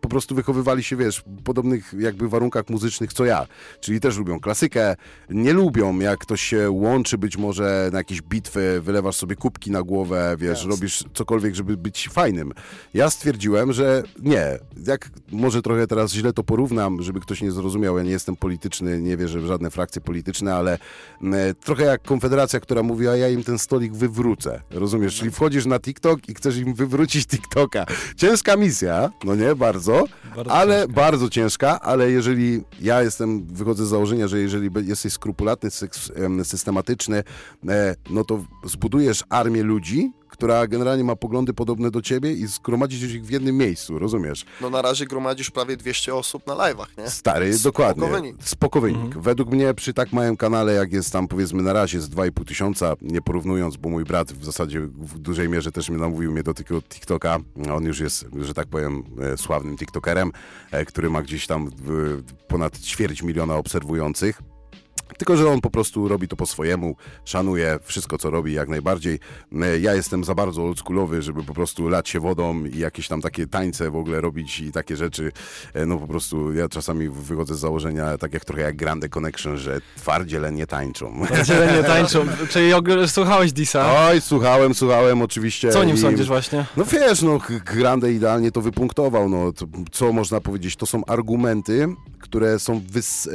po prostu wychowywali się, wiesz, w podobnych jakby warunkach muzycznych co ja. Czyli też lubią klasykę, nie lubią jak ktoś się łączy być może na jakieś bitwy, wylewasz sobie kubki na głowę, wiesz, Jasne. robisz cokolwiek, żeby być fajnym. Ja stwierdziłem, że nie. Jak może trochę teraz źle to porównam, żeby ktoś nie zrozumiał, ja nie jestem polityczny, nie wierzę w żadne frakcje polityczne, ale mm, trochę jak Konfederacja, która mówi, a ja im ten stolik wywrócę. Rozumiesz? Czyli wchodzisz na TikTok i chcesz im wywrócić TikToka. Ciężka misja, no nie, bardzo, Bardzo ale ciężka. bardzo ciężka, ale jeżeli ja jestem, wychodzę z założenia, że jeżeli jesteś skrupulatny, seks- em, systematyczny, e, no to zbudujesz armię ludzi, która generalnie ma poglądy podobne do ciebie i zgromadzisz ich w jednym miejscu, rozumiesz? No na razie gromadzisz prawie 200 osób na live'ach, nie? Stary, Spoko dokładnie. wynik. Spoko wynik. Według mnie przy tak małym kanale, jak jest tam powiedzmy na razie z 2,5 tysiąca, nie porównując, bo mój brat w zasadzie w dużej mierze też mnie namówił mnie do takiego TikToka. On już jest, że tak powiem, e, sławnym TikTokerem, e, który ma gdzieś tam ponad ćwierć miliona obserwujących. Tylko, że on po prostu robi to po swojemu, szanuje wszystko, co robi, jak najbardziej. E, Ja jestem za bardzo oldschoolowy, żeby po prostu lać się wodą i jakieś tam takie tańce w ogóle robić i takie rzeczy. E, No po prostu ja czasami wychodzę z założenia, tak jak trochę jak Grande Connection, że twardziele nie tańczą. Ciele nie tańczą. Czyli słuchałeś Disa? Oj, słuchałem, słuchałem oczywiście. Co o nim i- sądzisz właśnie? No wiesz, no Grande idealnie to wypunktował, no to, co można powiedzieć, to są argumenty, które są wys, e,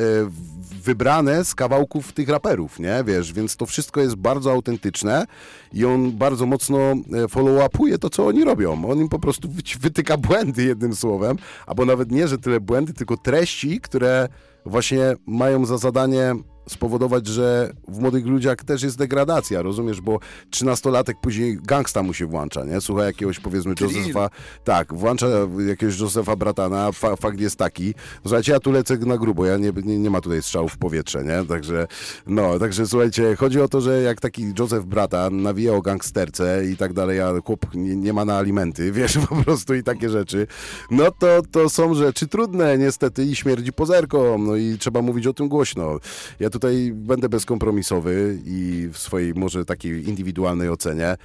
wybrane z kawałków tych raperów, nie, wiesz, więc to wszystko jest bardzo autentyczne i on bardzo mocno e, follow-upuje to, co oni robią. On im po prostu wytyka błędy jednym słowem, albo nawet nie, że tyle błędy, tylko treści, które właśnie mają za zadanie spowodować, że w młodych ludziach też jest degradacja, rozumiesz, bo trzynastolatek później gangsta mu się włącza, nie? Słucha jakiegoś powiedzmy Drill. Josefa, tak, włącza jakiegoś Josefa Bratana, fa, fakt jest taki, słuchajcie, ja tu lecę na grubo, ja nie, nie, nie ma tutaj strzałów w powietrze, nie? Także, no, także słuchajcie, chodzi o to, że jak taki Joseph Bratan nawija o gangsterce i tak dalej, a chłop nie, nie ma na alimenty, wiesz, po prostu i takie rzeczy, no to, to są rzeczy trudne, niestety, i śmierdzi pozerką, no i trzeba mówić o tym głośno. Ja tutaj będę bezkompromisowy i w swojej może takiej indywidualnej ocenie.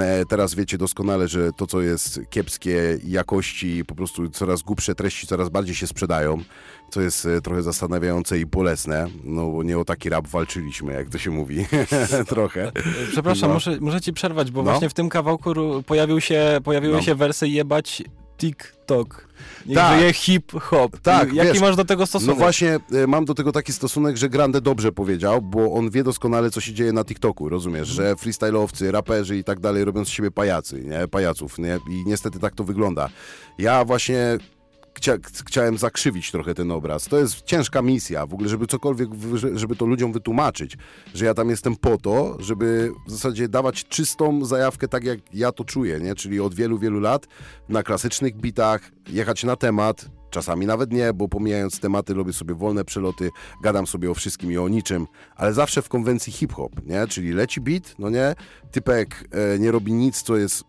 E, Teraz wiecie doskonale, że to, co jest kiepskie jakości, po prostu coraz głupsze treści coraz bardziej się sprzedają, co jest e, trochę zastanawiające i bolesne, no bo nie o taki rap walczyliśmy, jak to się mówi, trochę. Przepraszam, No. muszę, muszę ci przerwać, bo No. właśnie w tym kawałku pojawił się, pojawiły No. się wersy jebać TikTok. Niech Tak. żyje hip-hop. Tak, Jaki wiesz, masz do tego stosunek? No właśnie, e, mam do tego taki stosunek, że Grande dobrze powiedział, bo on wie doskonale, co się dzieje na TikToku, rozumiesz, że freestyle'owcy, raperzy i tak dalej robią z siebie pajacy, nie, pajaców, nie, i niestety tak to wygląda. Ja właśnie chcia, chciałem zakrzywić trochę ten obraz. To jest ciężka misja, w ogóle, żeby cokolwiek, żeby to ludziom wytłumaczyć, że ja tam jestem po to, żeby w zasadzie dawać czystą zajawkę tak, jak ja to czuję, nie, czyli od wielu, wielu lat na klasycznych bitach, jechać na temat, Czasami nawet nie, bo pomijając tematy, robię sobie wolne przeloty, gadam sobie o wszystkim i o niczym, ale zawsze w konwencji hip-hop, nie? Czyli leci beat, no nie? Typek e, nie robi nic, co jest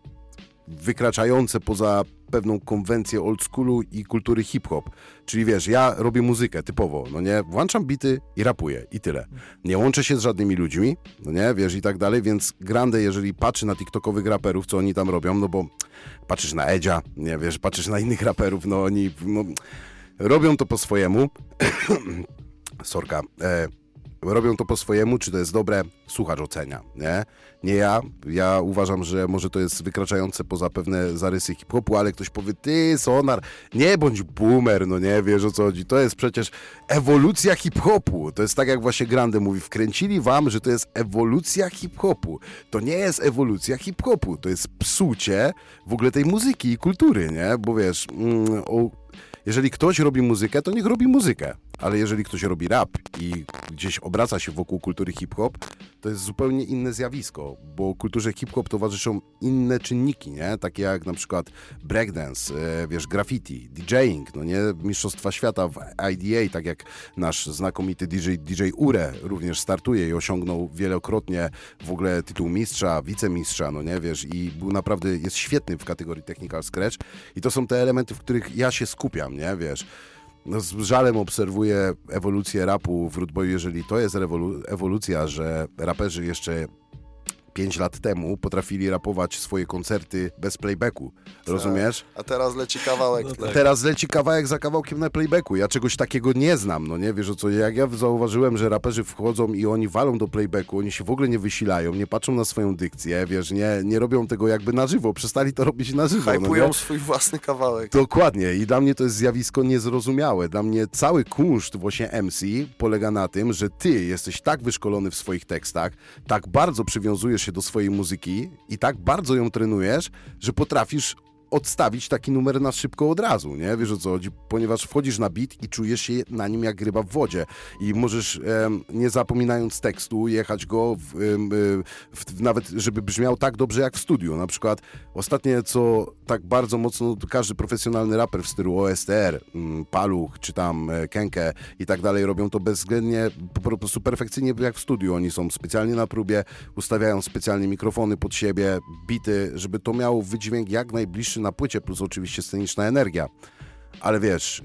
wykraczające poza pewną konwencję old schoolu i kultury hip-hop. Czyli wiesz, ja robię muzykę typowo, no nie? Włączam bity i rapuję i tyle. Nie łączę się z żadnymi ludźmi, no nie? Wiesz, i tak dalej, więc Grande, jeżeli patrzy na tiktokowych raperów, co oni tam robią, no bo patrzysz na Edzia, nie wiesz, patrzysz na innych raperów, no oni no, robią to po swojemu. Sorka. E, robią to po swojemu, czy to jest dobre, słuchacz ocenia, nie? Nie ja. Ja uważam, że może to jest wykraczające poza pewne zarysy hip-hopu, ale ktoś powie, ty, Sonar, nie bądź boomer, no nie, wiesz o co chodzi. To jest przecież ewolucja hip-hopu. To jest tak, jak właśnie Grande mówi, wkręcili wam, że to jest ewolucja hip-hopu. To nie jest ewolucja hip-hopu, to jest psucie w ogóle tej muzyki i kultury, nie? Bo wiesz, mm, o, jeżeli ktoś robi muzykę, to niech robi muzykę. Ale jeżeli ktoś robi rap i gdzieś obraca się wokół kultury hip-hop, to jest zupełnie inne zjawisko, bo kulturze hip-hop towarzyszą inne czynniki, nie? Takie jak na przykład breakdance, e, wiesz, graffiti, DJing, no nie? Mistrzostwa świata w IDA, tak jak nasz znakomity DJ, DJ Ure również startuje i osiągnął wielokrotnie w ogóle tytuł mistrza, wicemistrza, no nie? Wiesz, i był naprawdę, jest świetny w kategorii technical scratch i to są te elementy, w których ja się skupiam, nie? Wiesz, z żalem obserwuję ewolucję rapu w Rootboyu, jeżeli to jest ewolucja, że raperzy jeszcze 5 lat temu potrafili rapować swoje koncerty bez playbacku. Rozumiesz? A teraz leci kawałek. No tle. tak. Teraz leci kawałek za kawałkiem na playbacku. Ja czegoś takiego nie znam, no nie? Wiesz o co, jak ja zauważyłem, że raperzy wchodzą i oni walą do playbacku, oni się w ogóle nie wysilają, nie patrzą na swoją dykcję, wiesz, nie, nie robią tego jakby na żywo, przestali to robić na żywo, no Hypują nie? swój własny kawałek. Dokładnie i dla mnie to jest zjawisko niezrozumiałe. Dla mnie cały kunszt właśnie MC polega na tym, że ty jesteś tak wyszkolony w swoich tekstach, tak bardzo przywiązujesz się do swojej muzyki i tak bardzo ją trenujesz, że potrafisz odstawić taki numer na szybko od razu, nie? Wiesz o co chodzi? Ponieważ wchodzisz na beat i czujesz się na nim jak ryba w wodzie i możesz, nie zapominając tekstu, jechać go w, w, w, nawet, żeby brzmiał tak dobrze jak w studiu. Na przykład ostatnie, co tak bardzo mocno każdy profesjonalny raper w stylu OSTR, mm, Paluch, czy tam e, Kenke i tak dalej robią to bezwzględnie, po prostu perfekcyjnie jak w studiu. Oni są specjalnie na próbie, ustawiają specjalnie mikrofony pod siebie, bity, żeby to miało wydźwięk jak najbliższy na płycie, plus oczywiście sceniczna energia. Ale wiesz,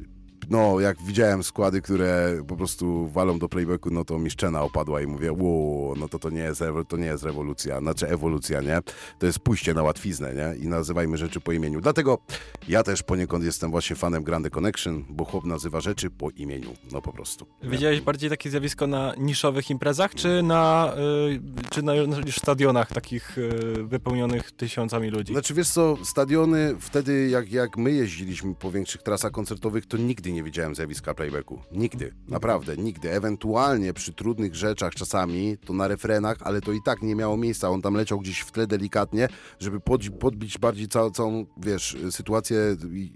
no jak widziałem składy, które po prostu walą do playbacku, no to mi szczena opadła i mówię, wow, no to to nie jest, to nie jest rewolucja, znaczy ewolucja, nie? To jest pójście na łatwiznę, nie? I nazywajmy rzeczy po imieniu. Dlatego ja też poniekąd jestem właśnie fanem Grande Connection, bo chłop nazywa rzeczy po imieniu, no po prostu. Widziałeś bardziej takie zjawisko na niszowych imprezach, czy na, y, czy na, na już stadionach takich y, wypełnionych tysiącami ludzi? Znaczy wiesz co, stadiony wtedy jak, jak my jeździliśmy po większych trasach koncertowych, to nigdy nie widziałem zjawiska playbacku. Nigdy, naprawdę, nigdy. Ewentualnie przy trudnych rzeczach czasami, to na refrenach, ale to i tak nie miało miejsca. On tam leciał gdzieś w tle delikatnie, żeby pod, podbić bardziej całą, całą, wiesz, sytuację i-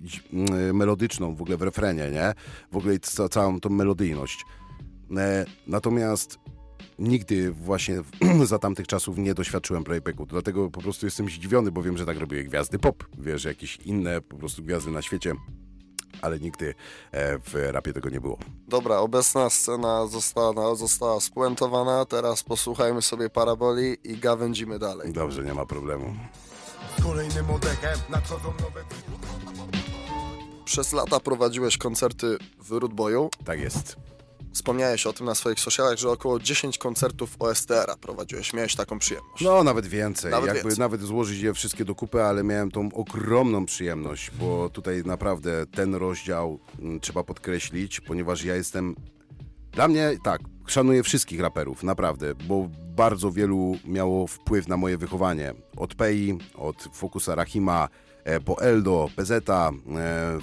melodyczną w ogóle w refrenie, nie? W ogóle ca, całą tą melodyjność. E, natomiast nigdy właśnie za tamtych czasów nie doświadczyłem playbacku, dlatego po prostu jestem zdziwiony, bo wiem, że tak robiły gwiazdy pop, wiesz, jakieś inne po prostu gwiazdy na świecie, ale nigdy e, w rapie tego nie było. Dobra, obecna scena została, została spuentowana, teraz posłuchajmy sobie paraboli i gawędzimy dalej. Dobrze, nie ma problemu. Z kolejnym oddechem nadchodzą nowe Przez lata prowadziłeś koncerty w Rootboyu. Tak jest. Wspomniałeś o tym na swoich socialach, że około 10 koncertów OSTR-a prowadziłeś. Miałeś taką przyjemność. No, nawet więcej. Nawet Jakby więcej. nawet złożyć je wszystkie do kupy, ale miałem tą ogromną przyjemność, bo tutaj naprawdę ten rozdział mm, trzeba podkreślić, ponieważ ja jestem. Dla mnie tak, szanuję wszystkich raperów, naprawdę, bo bardzo wielu miało wpływ na moje wychowanie. Od Pei, od Fokusa Rahima, e, po Eldo, Pezeta,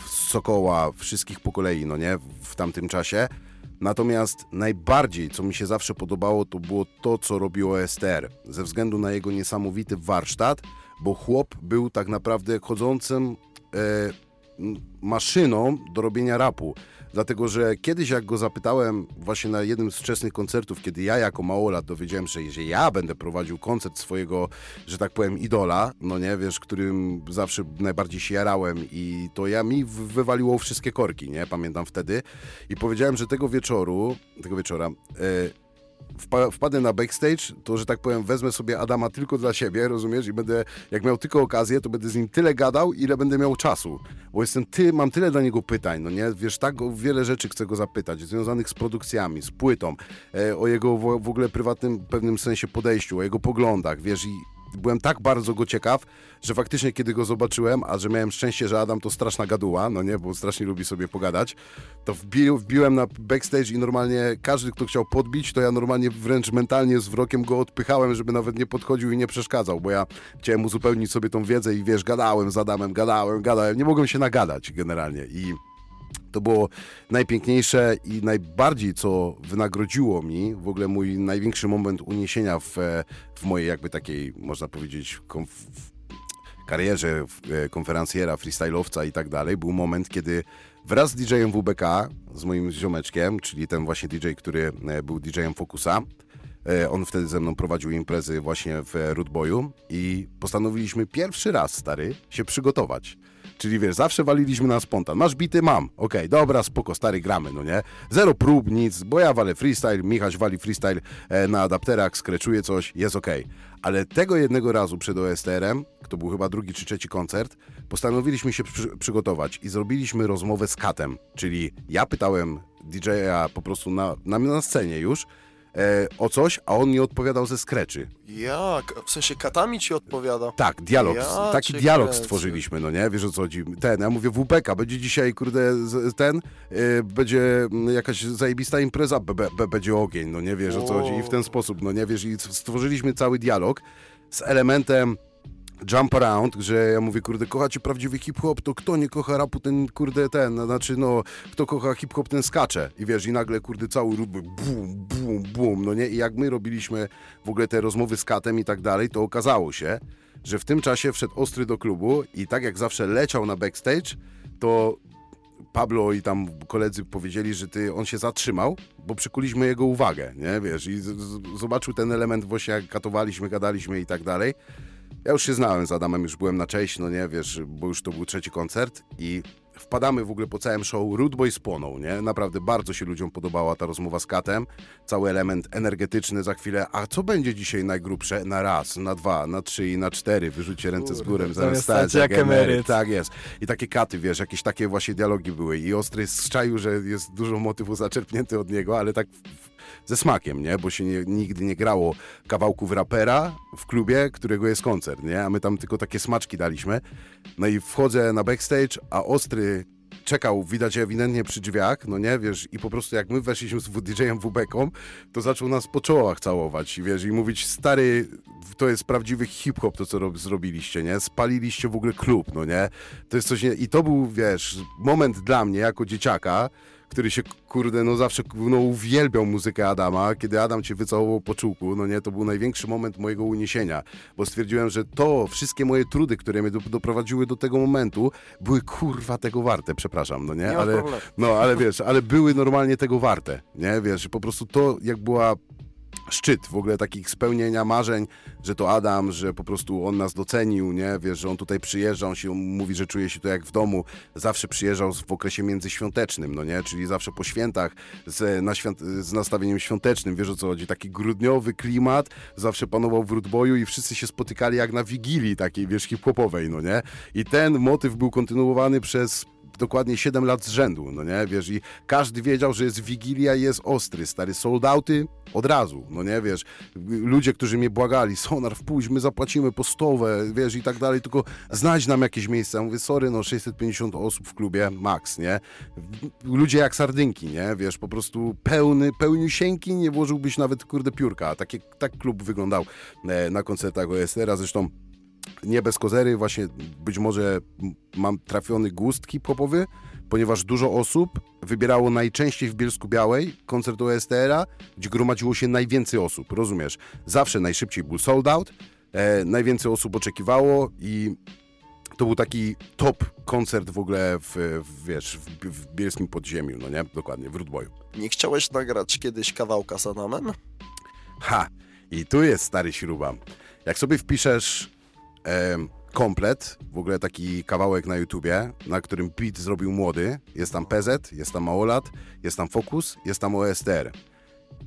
Sokoła, wszystkich po kolei, no nie, w tamtym czasie. Natomiast najbardziej, co mi się zawsze podobało, to było to, co robił OSTR, ze względu na jego niesamowity warsztat, bo chłop był tak naprawdę chodzącym e, maszyną do robienia rapu. Dlatego, że kiedyś jak go zapytałem właśnie na jednym z wczesnych koncertów, kiedy ja jako małolat dowiedziałem się, że ja będę prowadził koncert swojego, że tak powiem, idola, no nie, wiesz, którym zawsze najbardziej się jarałem i to ja mi wywaliło wszystkie korki, nie, pamiętam wtedy i powiedziałem, że tego wieczoru, tego wieczora, e, wpa- wpadę na backstage, to że tak powiem, wezmę sobie Adama tylko dla siebie, rozumiesz? I będę, jak miał tylko okazję, to będę z nim tyle gadał, ile będę miał czasu. Bo jestem ty, mam tyle dla niego pytań, no nie? Wiesz, tak wiele rzeczy chcę go zapytać, związanych z produkcjami, z płytą, e, o jego w, w ogóle prywatnym, pewnym sensie podejściu, o jego poglądach, wiesz, i byłem tak bardzo go ciekaw, że faktycznie kiedy go zobaczyłem, a że miałem szczęście, że Adam to straszna gaduła, no nie, bo strasznie lubi sobie pogadać, to wbił, wbiłem na backstage i normalnie każdy, kto chciał podbić, to ja normalnie wręcz mentalnie z wrokiem go odpychałem, żeby nawet nie podchodził i nie przeszkadzał, bo ja chciałem uzupełnić sobie tą wiedzę i wiesz, gadałem z Adamem, gadałem, gadałem, nie mogłem się nagadać generalnie i to było najpiękniejsze i najbardziej, co wynagrodziło mi, w ogóle mój największy moment uniesienia w, e, w mojej jakby takiej, można powiedzieć, karierze e, konferencjera, freestyle'owca i tak dalej, był moment, kiedy wraz z DJ-em WBK, z moim ziomeczkiem, czyli ten właśnie DJ, który e, był DJ-em Focusa, on wtedy ze mną prowadził imprezy właśnie w e, Rootboyu i postanowiliśmy pierwszy raz, stary, się przygotować. Czyli wiesz, zawsze waliliśmy na spontan. Masz bity? Mam. Okej, dobra, spoko, stary, gramy, no nie? Zero prób, nic, bo ja walę freestyle, Michaś wali freestyle e, na adapterach, skreczuje coś, jest okej. Ale tego jednego razu przed OSTR-em, to był chyba drugi czy trzeci koncert, postanowiliśmy się przy, przygotować i zrobiliśmy rozmowę z Katem. Czyli ja pytałem DJ-a po prostu na, na, na scenie już, e, o coś, a on mi odpowiadał ze skreczy. Jak? W sensie katami ci odpowiada? Tak, dialog, Ja taki dialog kręcę. stworzyliśmy, no nie? Wiesz o co chodzi? Ten, ja mówię WPK, będzie dzisiaj, kurde, z- ten, y, będzie mm, jakaś zajebista impreza, będzie ogień, no nie? Wiesz o co chodzi? I w ten sposób, no nie? Wiesz, i stworzyliśmy cały dialog z elementem jump around, że ja mówię, kurde, kochacie prawdziwy hip-hop, to kto nie kocha rapu, ten, kurde, ten, no, znaczy, no, kto kocha hip-hop, ten skacze. I wiesz, i nagle, kurde, cały ród był bum, bum, bum, no nie? I jak my robiliśmy w ogóle te rozmowy z katem i tak dalej, to okazało się, że w tym czasie wszedł Ostry do klubu i tak jak zawsze leciał na backstage, to Pablo i tam koledzy powiedzieli, że ty, on się zatrzymał, bo przykuliśmy jego uwagę, nie, wiesz, i z, z, zobaczył ten element właśnie jak katowaliśmy, gadaliśmy i tak dalej. Ja już się znałem z Adamem, już byłem na cześć, no nie, wiesz, bo już to był trzeci koncert i wpadamy w ogóle po całym show, Rude Boy spłonął, nie? Naprawdę bardzo się ludziom podobała ta rozmowa z Katem, cały element energetyczny za chwilę, a co będzie dzisiaj najgrubsze? Na raz, na dwa, na trzy i na cztery, wyrzućcie ręce z górę, zamiast stać jak emeryt. Tak jest. I takie katy, wiesz, jakieś takie właśnie dialogi były i Ostry strzaił, że jest dużo motywu zaczerpnięty od niego, ale tak w- ze smakiem, nie? Bo się nie, nigdy nie grało kawałków rapera w klubie, którego jest koncert, nie? A my tam tylko takie smaczki daliśmy. No i wchodzę na backstage, a Ostry czekał, widać ewidentnie przy drzwiach, no nie, wiesz, i po prostu jak my weszliśmy z DJ-em WB-ką, to zaczął nas po czołach całować, wiesz, i mówić, stary, to jest prawdziwy hip-hop, to co rob- zrobiliście, nie? Spaliliście w ogóle klub, no nie? To jest coś, nie... i to był, wiesz, moment dla mnie, jako dzieciaka, który się, kurde, no zawsze, no uwielbiał muzykę Adama, kiedy Adam cię wycałował po czułku, no nie, to był największy moment mojego uniesienia, bo stwierdziłem, że to, wszystkie moje trudy, które mnie do, doprowadziły do tego momentu, były kurwa tego warte, przepraszam, no nie, Nie ale, no, ale wiesz, ale były normalnie tego warte, nie, wiesz, po prostu to, jak była szczyt w ogóle takich spełnienia marzeń, że to Adam, że po prostu on nas docenił, nie, wiesz, że on tutaj przyjeżdża, on się mówi, że czuje się tu jak w domu, zawsze przyjeżdżał w okresie międzyświątecznym, no nie, czyli zawsze po świętach z, na świąt, z nastawieniem świątecznym, wiesz o co chodzi, taki grudniowy klimat, zawsze panował w Rudboju i wszyscy się spotykali jak na wigilii takiej, wiesz, hip-hopowej, no nie, i ten motyw był kontynuowany przez dokładnie 7 lat z rzędu, no nie, wiesz, i każdy wiedział, że jest Wigilia i jest ostry, stary, sold outy od razu, no nie, wiesz, ludzie, którzy mnie błagali, Sonar, wpuść, my zapłacimy po stówę, wiesz, i tak dalej, tylko znajdź nam jakieś miejsce, ja mówię, sorry, no 650 osób w klubie, max, nie, ludzie jak sardynki, nie, wiesz, po prostu pełny, pełniusieńki, nie włożyłbyś nawet, kurde, piórka, Takie, tak klub wyglądał e, na koncertach OSR-a, zresztą nie bez kozery, właśnie być może mam trafiony gust hip-hopowy, ponieważ dużo osób wybierało najczęściej w Bielsku Białej koncert OSTR-a, gdzie gromadziło się najwięcej osób, rozumiesz? Zawsze najszybciej był sold out, e, najwięcej osób oczekiwało i to był taki top koncert w ogóle w, w wiesz, w, w bielskim podziemiu, no nie? Dokładnie, w Rudboju. Nie chciałeś nagrać kiedyś kawałka z Adamem? Ha! I tu jest stary śruba. Jak sobie wpiszesz em, komplet, w ogóle taki kawałek na YouTubie, na którym beat zrobił młody, jest tam PZ, jest tam Maolat, jest tam Focus, jest tam OSTR.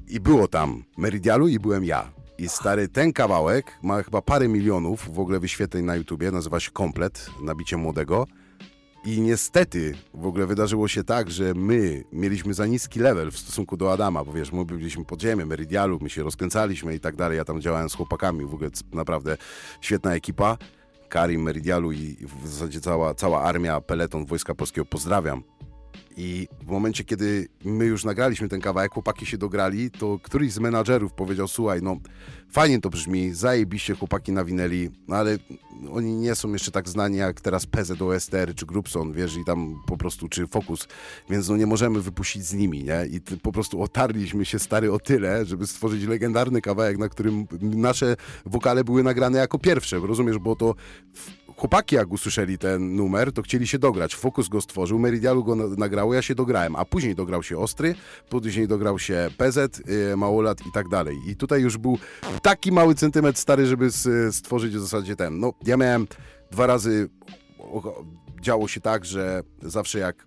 I było tam Meridialu i byłem ja. I stary, ten kawałek ma chyba parę milionów w ogóle wyświetleń na YouTubie, nazywa się Komplet, nabicie młodego. I niestety w ogóle wydarzyło się tak, że my mieliśmy za niski level w stosunku do Adama, bo wiesz, my byliśmy pod ziemią, Meridialu, my się rozkręcaliśmy i tak dalej. Ja tam działałem z chłopakami, w ogóle naprawdę świetna ekipa. Karim, Meridialu i w zasadzie cała, cała armia, peleton Wojska Polskiego pozdrawiam. I w momencie, kiedy my już nagraliśmy ten kawałek, chłopaki się dograli, to któryś z menadżerów powiedział, słuchaj, no fajnie to brzmi, zajebiście chłopaki nawinęli, no ale oni nie są jeszcze tak znani jak teraz PZOSTR czy Grupson, wiesz, i tam po prostu, czy Focus, więc no nie możemy wypuścić z nimi, nie? I po prostu otarliśmy się stary o tyle, żeby stworzyć legendarny kawałek, na którym nasze wokale były nagrane jako pierwsze, rozumiesz, bo to chłopaki jak usłyszeli ten numer, to chcieli się dograć. Fokus go stworzył, Meridialu go na- nagrało, ja się dograłem, a później dograł się Ostry, później dograł się PZ, y, Małolat i tak dalej. I tutaj już był taki mały centymetr stary, żeby stworzyć w zasadzie ten. No, ja miałem dwa razy, działo się tak, że zawsze jak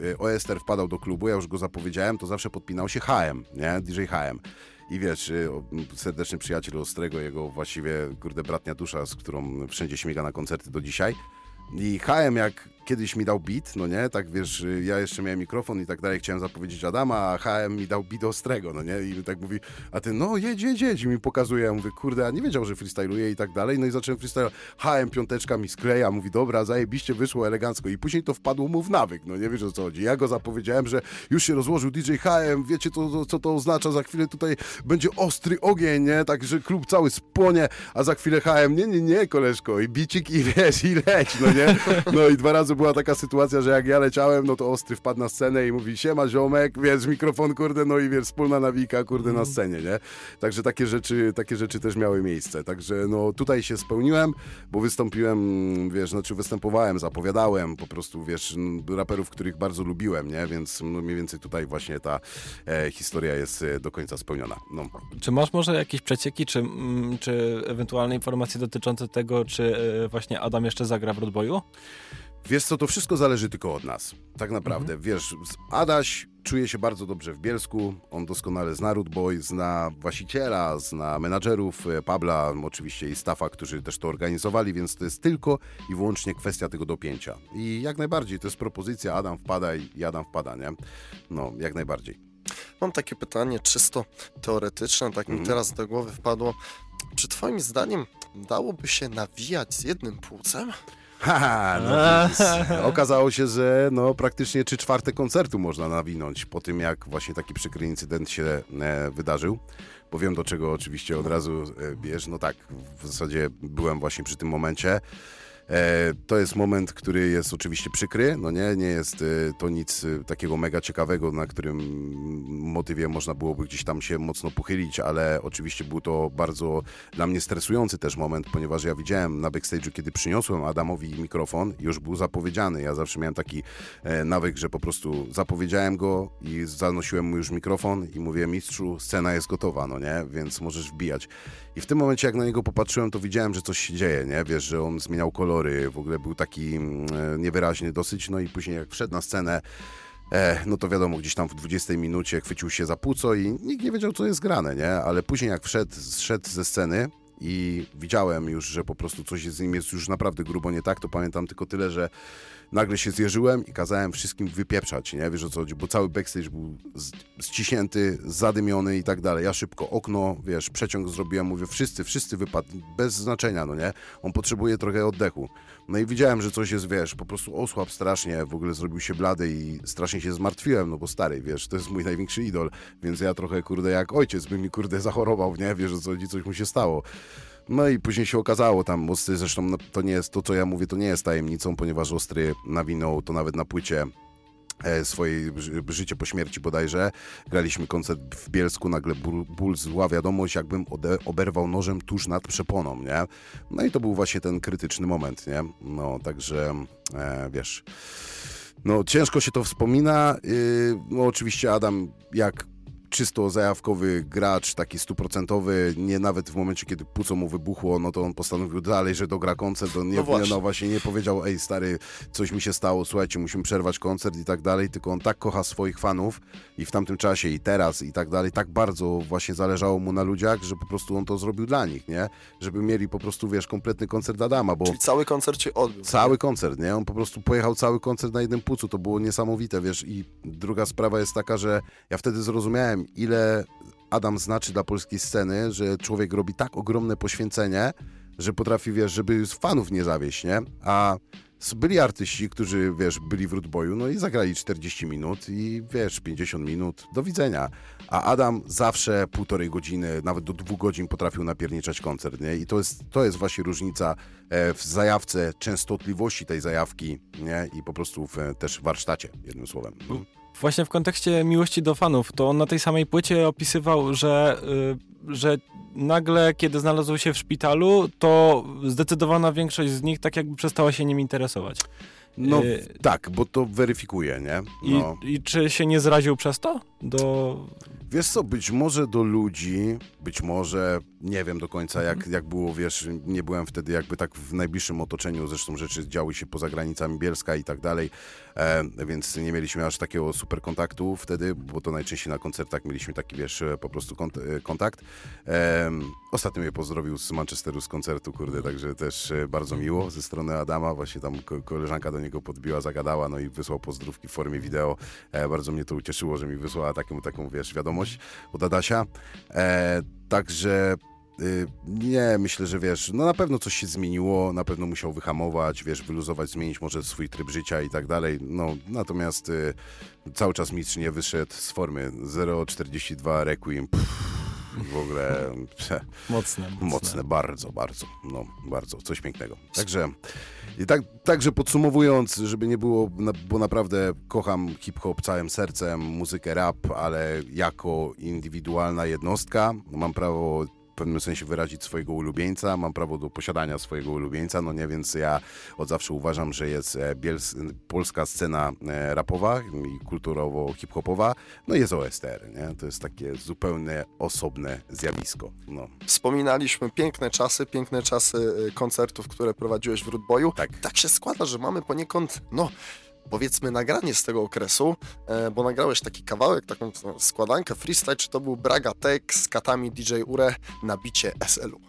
y, OSTR wpadał do klubu, ja już go zapowiedziałem, to zawsze podpinał się HM, nie? DJ HM. I wiesz, y, serdeczny przyjaciel Ostrego, jego właściwie, kurde, bratnia dusza, z którą wszędzie śmiga na koncerty do dzisiaj, I HM jak kiedyś mi dał beat, no nie, tak wiesz, y, ja jeszcze miałem mikrofon i tak dalej, chciałem zapowiedzieć Adama, a HM mi dał beat ostrego, no nie, i tak mówi, a ty, no jedź, jedź, jedź, i mi pokazuje, ja mówię, kurde, a nie wiedział, że freestyluje i tak dalej, no i zacząłem freestyle, HM piąteczka mi skleja, mówi, dobra, zajebiście, wyszło elegancko. I później to wpadło mu w nawyk, no nie wiesz o co chodzi, ja go zapowiedziałem, że już się rozłożył DJ HM, wiecie to, to, co to oznacza, za chwilę tutaj będzie ostry ogień, nie, także klub cały spłonie, a za chwilę HM, nie, nie, nie, koleżko, i bicik i wiesz, i leć, no nie, no i dwa razy była taka sytuacja, że jak ja leciałem, no to Ostry wpadł na scenę i mówi, siema ziomek, wiesz, mikrofon, kurde, no i wiesz, wspólna nawika, kurde, na scenie, nie? Także takie rzeczy, takie rzeczy też miały miejsce. Także no tutaj się spełniłem, bo wystąpiłem, wiesz, znaczy występowałem, zapowiadałem po prostu, wiesz, raperów, których bardzo lubiłem, nie? Więc no, mniej więcej tutaj właśnie ta e, historia jest e, do końca spełniona. No. Czy masz może jakieś przecieki, czy, mm, czy ewentualne informacje dotyczące tego, czy e, właśnie Adam jeszcze zagra w Roadboyu? Wiesz co, to wszystko zależy tylko od nas. Tak naprawdę. Wiesz, z- Adaś czuje się bardzo dobrze w Bielsku. On doskonale zna Root Boy, zna właściciela, zna menadżerów e, Pabla, oczywiście i staffa, którzy też to organizowali, więc to jest tylko i wyłącznie kwestia tego dopięcia. I jak najbardziej, to jest propozycja, Adam wpada i Adam wpada, nie? No, jak najbardziej. Mam takie pytanie czysto teoretyczne, tak mi Mhm. teraz do głowy wpadło. Czy twoim zdaniem dałoby się nawijać z jednym płucem? Haha, no widzisz. Okazało się, że no, praktycznie trzy czwarte koncertu można nawinąć po tym, jak właśnie taki przykry incydent się e, wydarzył. Bo wiem, do czego oczywiście od razu e, bierz. No tak, w zasadzie byłem właśnie przy tym momencie. E, to jest moment, który jest oczywiście przykry, no nie, nie jest e, to nic e, takiego mega ciekawego, na którym motywie można byłoby gdzieś tam się mocno pochylić, ale oczywiście był to bardzo dla mnie stresujący też moment, ponieważ ja widziałem na backstage'u, kiedy przyniosłem Adamowi mikrofon, już był zapowiedziany. Ja zawsze miałem taki nawyk, że po prostu zapowiedziałem go i zanosiłem mu już mikrofon i mówię, mistrzu, scena jest gotowa, no nie, więc możesz wbijać. I w tym momencie, jak na niego popatrzyłem, to widziałem, że coś się dzieje, nie? Wiesz, że on zmieniał kolory, w ogóle był taki mm, e, niewyraźny dosyć, no i później jak wszedł na scenę, E, no to wiadomo, gdzieś tam w 20 minucie chwycił się za płuco i nikt nie wiedział, co jest grane, nie? Ale później jak wszedł, zszedł ze sceny i widziałem już, że po prostu coś z nim jest już naprawdę grubo nie tak, to pamiętam tylko tyle, że nagle się zjeżyłem i kazałem wszystkim wypieprzać, nie? Wiesz o co chodzi, bo cały backstage był ściśnięty, zadymiony i tak dalej. Ja szybko okno, wiesz, przeciąg zrobiłem, mówię, wszyscy, wszyscy wypadli, bez znaczenia, no nie? On potrzebuje trochę oddechu. No i widziałem, że coś jest, wiesz, po prostu osłab strasznie, w ogóle zrobił się blady i strasznie się zmartwiłem, no bo stary, wiesz, to jest mój największy idol, więc ja trochę, kurde, jak ojciec by mi, kurde, zachorował, nie? Wiesz o co chodzi, coś mu się stało. No i później się okazało tam, Ostry, zresztą no, to nie jest, to co ja mówię, to nie jest tajemnicą, ponieważ Ostry nawinął to nawet na płycie e, swojej ży- życie po śmierci bodajże. Graliśmy koncert w Bielsku, nagle ból, ból zła wiadomość, jakbym ode, oberwał nożem tuż nad przeponą, nie? No i to był właśnie ten krytyczny moment, nie? No, także, e, wiesz... No, ciężko się to wspomina. Yy, no, oczywiście Adam, jak czysto zajawkowy gracz, taki stuprocentowy, nie nawet w momencie, kiedy puco mu wybuchło, no to on postanowił dalej, że dogra koncert, on nie, No właśnie. no właśnie nie powiedział, ej stary, coś mi się stało, słuchajcie, musimy przerwać koncert i tak dalej, tylko on tak kocha swoich fanów i w tamtym czasie i teraz i tak dalej, tak bardzo właśnie zależało mu na ludziach, że po prostu on to zrobił dla nich, nie? Żeby mieli po prostu, wiesz, kompletny koncert Adama, bo... Czyli cały koncert się odbył. Cały koncert, nie? On po prostu pojechał cały koncert na jednym pucu. To było niesamowite, wiesz. I druga sprawa jest taka, że ja wtedy zrozumiałem, ile Adam znaczy dla polskiej sceny, że człowiek robi tak ogromne poświęcenie, że potrafi, wiesz, żeby fanów nie zawieść, nie? A byli artyści, którzy, wiesz, byli w Rootboyu, no i zagrali 40 minut i, wiesz, 50 minut, do widzenia. A Adam zawsze półtorej godziny, nawet do dwóch godzin potrafił napierniczać koncert, nie? I to jest, to jest właśnie różnica e, w zajawce, częstotliwości tej zajawki, nie? I po prostu w, też w warsztacie, jednym słowem. Właśnie w kontekście miłości do fanów, to on na tej samej płycie opisywał, że, y, że nagle, kiedy znalazł się w szpitalu, to zdecydowana większość z nich tak jakby przestała się nim interesować. No Y, tak, bo to weryfikuje, nie? I, No. I czy się nie zraził przez to? Do... Wiesz co, być może do ludzi, być może, nie wiem do końca Mhm. jak, jak było, wiesz, nie byłem wtedy jakby tak w najbliższym otoczeniu, zresztą rzeczy działy się poza granicami Bielska i tak dalej, więc nie mieliśmy aż takiego super kontaktu wtedy, bo to najczęściej na koncertach mieliśmy taki, wiesz, e, po prostu e, kontakt. E, ostatnio mnie pozdrowił z Manchesteru z koncertu, kurde, także też e, bardzo miło ze strony Adama, właśnie tam ko- koleżanka do niego podbiła, zagadała, no i wysłał pozdrówki w formie wideo. E, bardzo mnie to ucieszyło, że mi wysłała taką, taką wiesz, wiadomość od Adasia. E, także nie, myślę, że wiesz, no na pewno coś się zmieniło, na pewno musiał wyhamować, wiesz, wyluzować, zmienić może swój tryb życia i tak dalej. No, natomiast y, cały czas mistrz nie wyszedł z formy. 0,42 Requiem. Pff, w ogóle Mocne, mocne. mocne, bardzo, bardzo, no, bardzo, coś pięknego. Także, i tak, także podsumowując, żeby nie było, bo naprawdę kocham hip-hop całym sercem, muzykę rap, ale jako indywidualna jednostka mam prawo pewnym sensie wyrazić swojego ulubieńca, mam prawo do posiadania swojego ulubieńca, no nie, więc ja od zawsze uważam, że jest e, biels, polska scena e, rapowa i kulturowo-hip-hopowa, no jest OSTR, nie? To jest takie zupełnie osobne zjawisko, no. Wspominaliśmy piękne czasy, piękne czasy y, koncertów, które prowadziłeś w Rootboyu. Tak. tak się składa, że mamy poniekąd, no powiedzmy nagranie z tego okresu, e, bo nagrałeś taki kawałek, taką no, składankę, freestyle, czy to był Braga Tech z katami DJ Ure na bicie SL-u.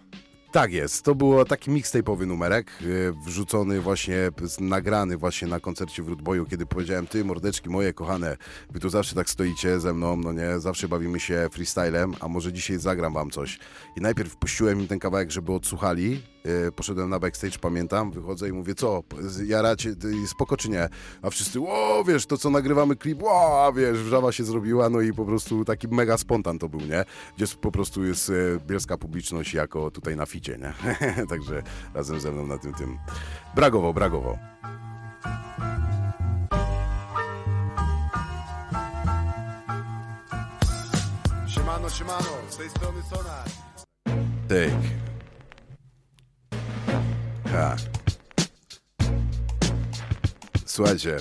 Tak jest, to był taki mixtape'owy numerek, yy, wrzucony właśnie, nagrany właśnie na koncercie w Rootboyu, kiedy powiedziałem, ty mordeczki moje kochane, wy tu zawsze tak stoicie ze mną, no nie, zawsze bawimy się freestylem, a może dzisiaj zagram wam coś. I najpierw puściłem im ten kawałek, żeby odsłuchali, poszedłem na backstage, pamiętam, wychodzę i mówię, co, jaracie, spoko czy nie? A wszyscy, o, wiesz, to co nagrywamy klip, o, wiesz, wrzawa się zrobiła, no i po prostu taki mega spontan to był, nie? Gdzie po prostu jest e, bielska publiczność jako tutaj na ficie, nie? Także razem ze mną na tym, tym. Bragowo, bragowo. Siemano, siemano, z tej strony Sonar. Tyk. Ha. Słuchajcie,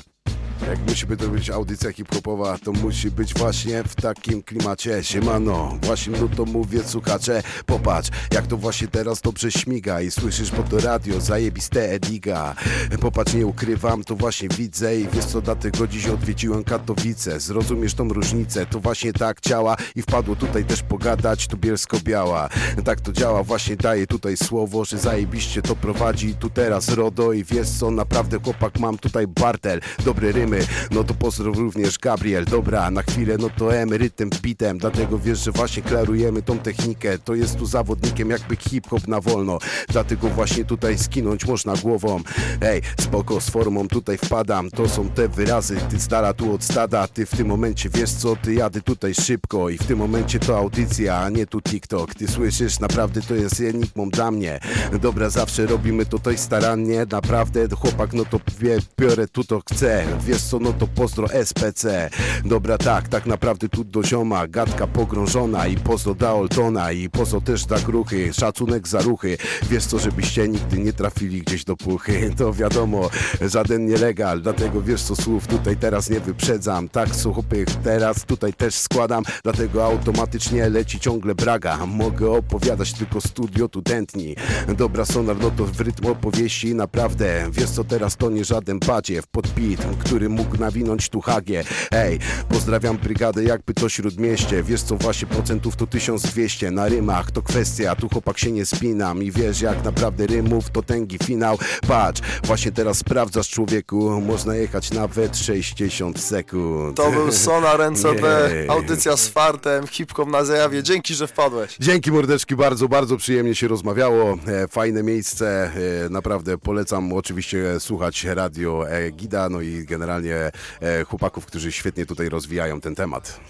jak musi to być audycja hip-hopowa, to musi być właśnie w takim klimacie. Siemano, właśnie no to mówię słuchacze, popatrz, jak to właśnie teraz dobrze śmiga i słyszysz po to radio, zajebiste Ediga. Popatrz, nie ukrywam, to właśnie widzę i wiesz co, dlatego dziś odwiedziłem Katowice. Zrozumiesz tą różnicę, to właśnie tak działa i wpadło tutaj też pogadać, tu bielsko-biała. Tak to działa, właśnie daję tutaj słowo, że zajebiście to prowadzi tu teraz RODO i wiesz co, naprawdę chłopak mam tutaj Bartel, dobre rymy, no to pozdrow również Gabriel, dobra, na chwilę no to emerytem bitem, dlatego wiesz, że właśnie klarujemy tą technikę, to jest tu zawodnikiem jakby hip-hop na wolno, dlatego właśnie tutaj skinąć można głową, ej, spoko z formą tutaj wpadam, to są te wyrazy, ty z dala tu od stada, ty w tym momencie wiesz co, ty jadę tutaj szybko. I w tym momencie to audycja, a nie tu TikTok, ty słyszysz, naprawdę to jest enigmą dla mnie, dobra, zawsze robimy tutaj starannie, naprawdę, chłopak, no to wie, biorę tu to chcę, wiesz co, no to pozdro SPC, dobra, tak, tak naprawdę tu do zioma, gadka pogrążona i pozdro da Oltona i pozdro też da gruchy, szacunek za ruchy, wiesz co, żebyście nigdy nie trafili gdzieś do puchy, to wiadomo, żaden nielegal, dlatego wiesz co, słów tutaj teraz nie wyprzedzam, tak słuchopy, teraz tutaj też składam, dlatego automatycznie leci ciągle braga, mogę opowiadać tylko studio tu tętni, dobra sonar, no to w rytm opowieści, naprawdę, wiesz co, teraz to nie żaden badziew, pod beat, który mógł nawinąć tu hagie, ej, pozdrawiam brygadę jakby to śródmieście, wiesz co, właśnie procentów to 1200, na rymach to kwestia, tu chłopak się nie spinam i wiesz jak naprawdę rymów to tęgi finał, patrz, właśnie teraz sprawdzasz człowieku, można jechać nawet 60 sekund. To był Sonar NCB, Jej. audycja z fartem, hip-hop na zjawie. Dzięki, że wpadłeś. Dzięki mordeczki, bardzo, bardzo przyjemnie się rozmawiało. E, fajne miejsce, e, naprawdę polecam oczywiście słuchać radio Gida, no i generalnie e, chłopaków, którzy świetnie tutaj rozwijają ten temat.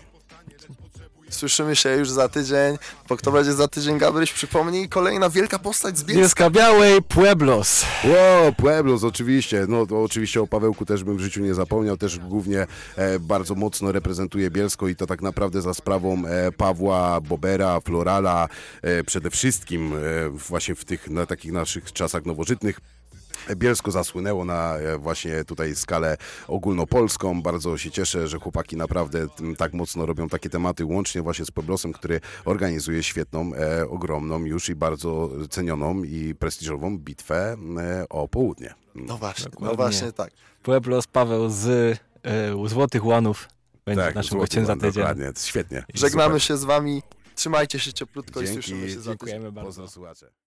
Słyszymy się już za tydzień, bo kto będzie za tydzień, Gabryś, przypomnij, kolejna wielka postać z Bielska. Bielska Białej, Pueblos. Ło, Pueblos oczywiście, no to oczywiście o Pawełku też bym w życiu nie zapomniał, też głównie e, bardzo mocno reprezentuje Bielsko i to tak naprawdę za sprawą e, Pawła, Bobera, Florala, e, przede wszystkim e, właśnie w tych na takich naszych czasach nowożytnych Bielsko zasłynęło na e, właśnie tutaj skalę ogólnopolską. Bardzo się cieszę, że chłopaki naprawdę tak mocno robią takie tematy, łącznie właśnie z Pueblosem, który organizuje świetną, e, ogromną już i bardzo cenioną i prestiżową bitwę e, o południe. No właśnie, Dokładnie. no właśnie tak. Pueblos Paweł z e, Złotych Łanów będzie tak, naszym gościem za tydzień. Dokładnie, świetnie. Żegnamy Super. się z wami. Trzymajcie się cieplutko i Dzięki, słyszymy się za tydzień. Dziękujemy bardzo. Pozdro.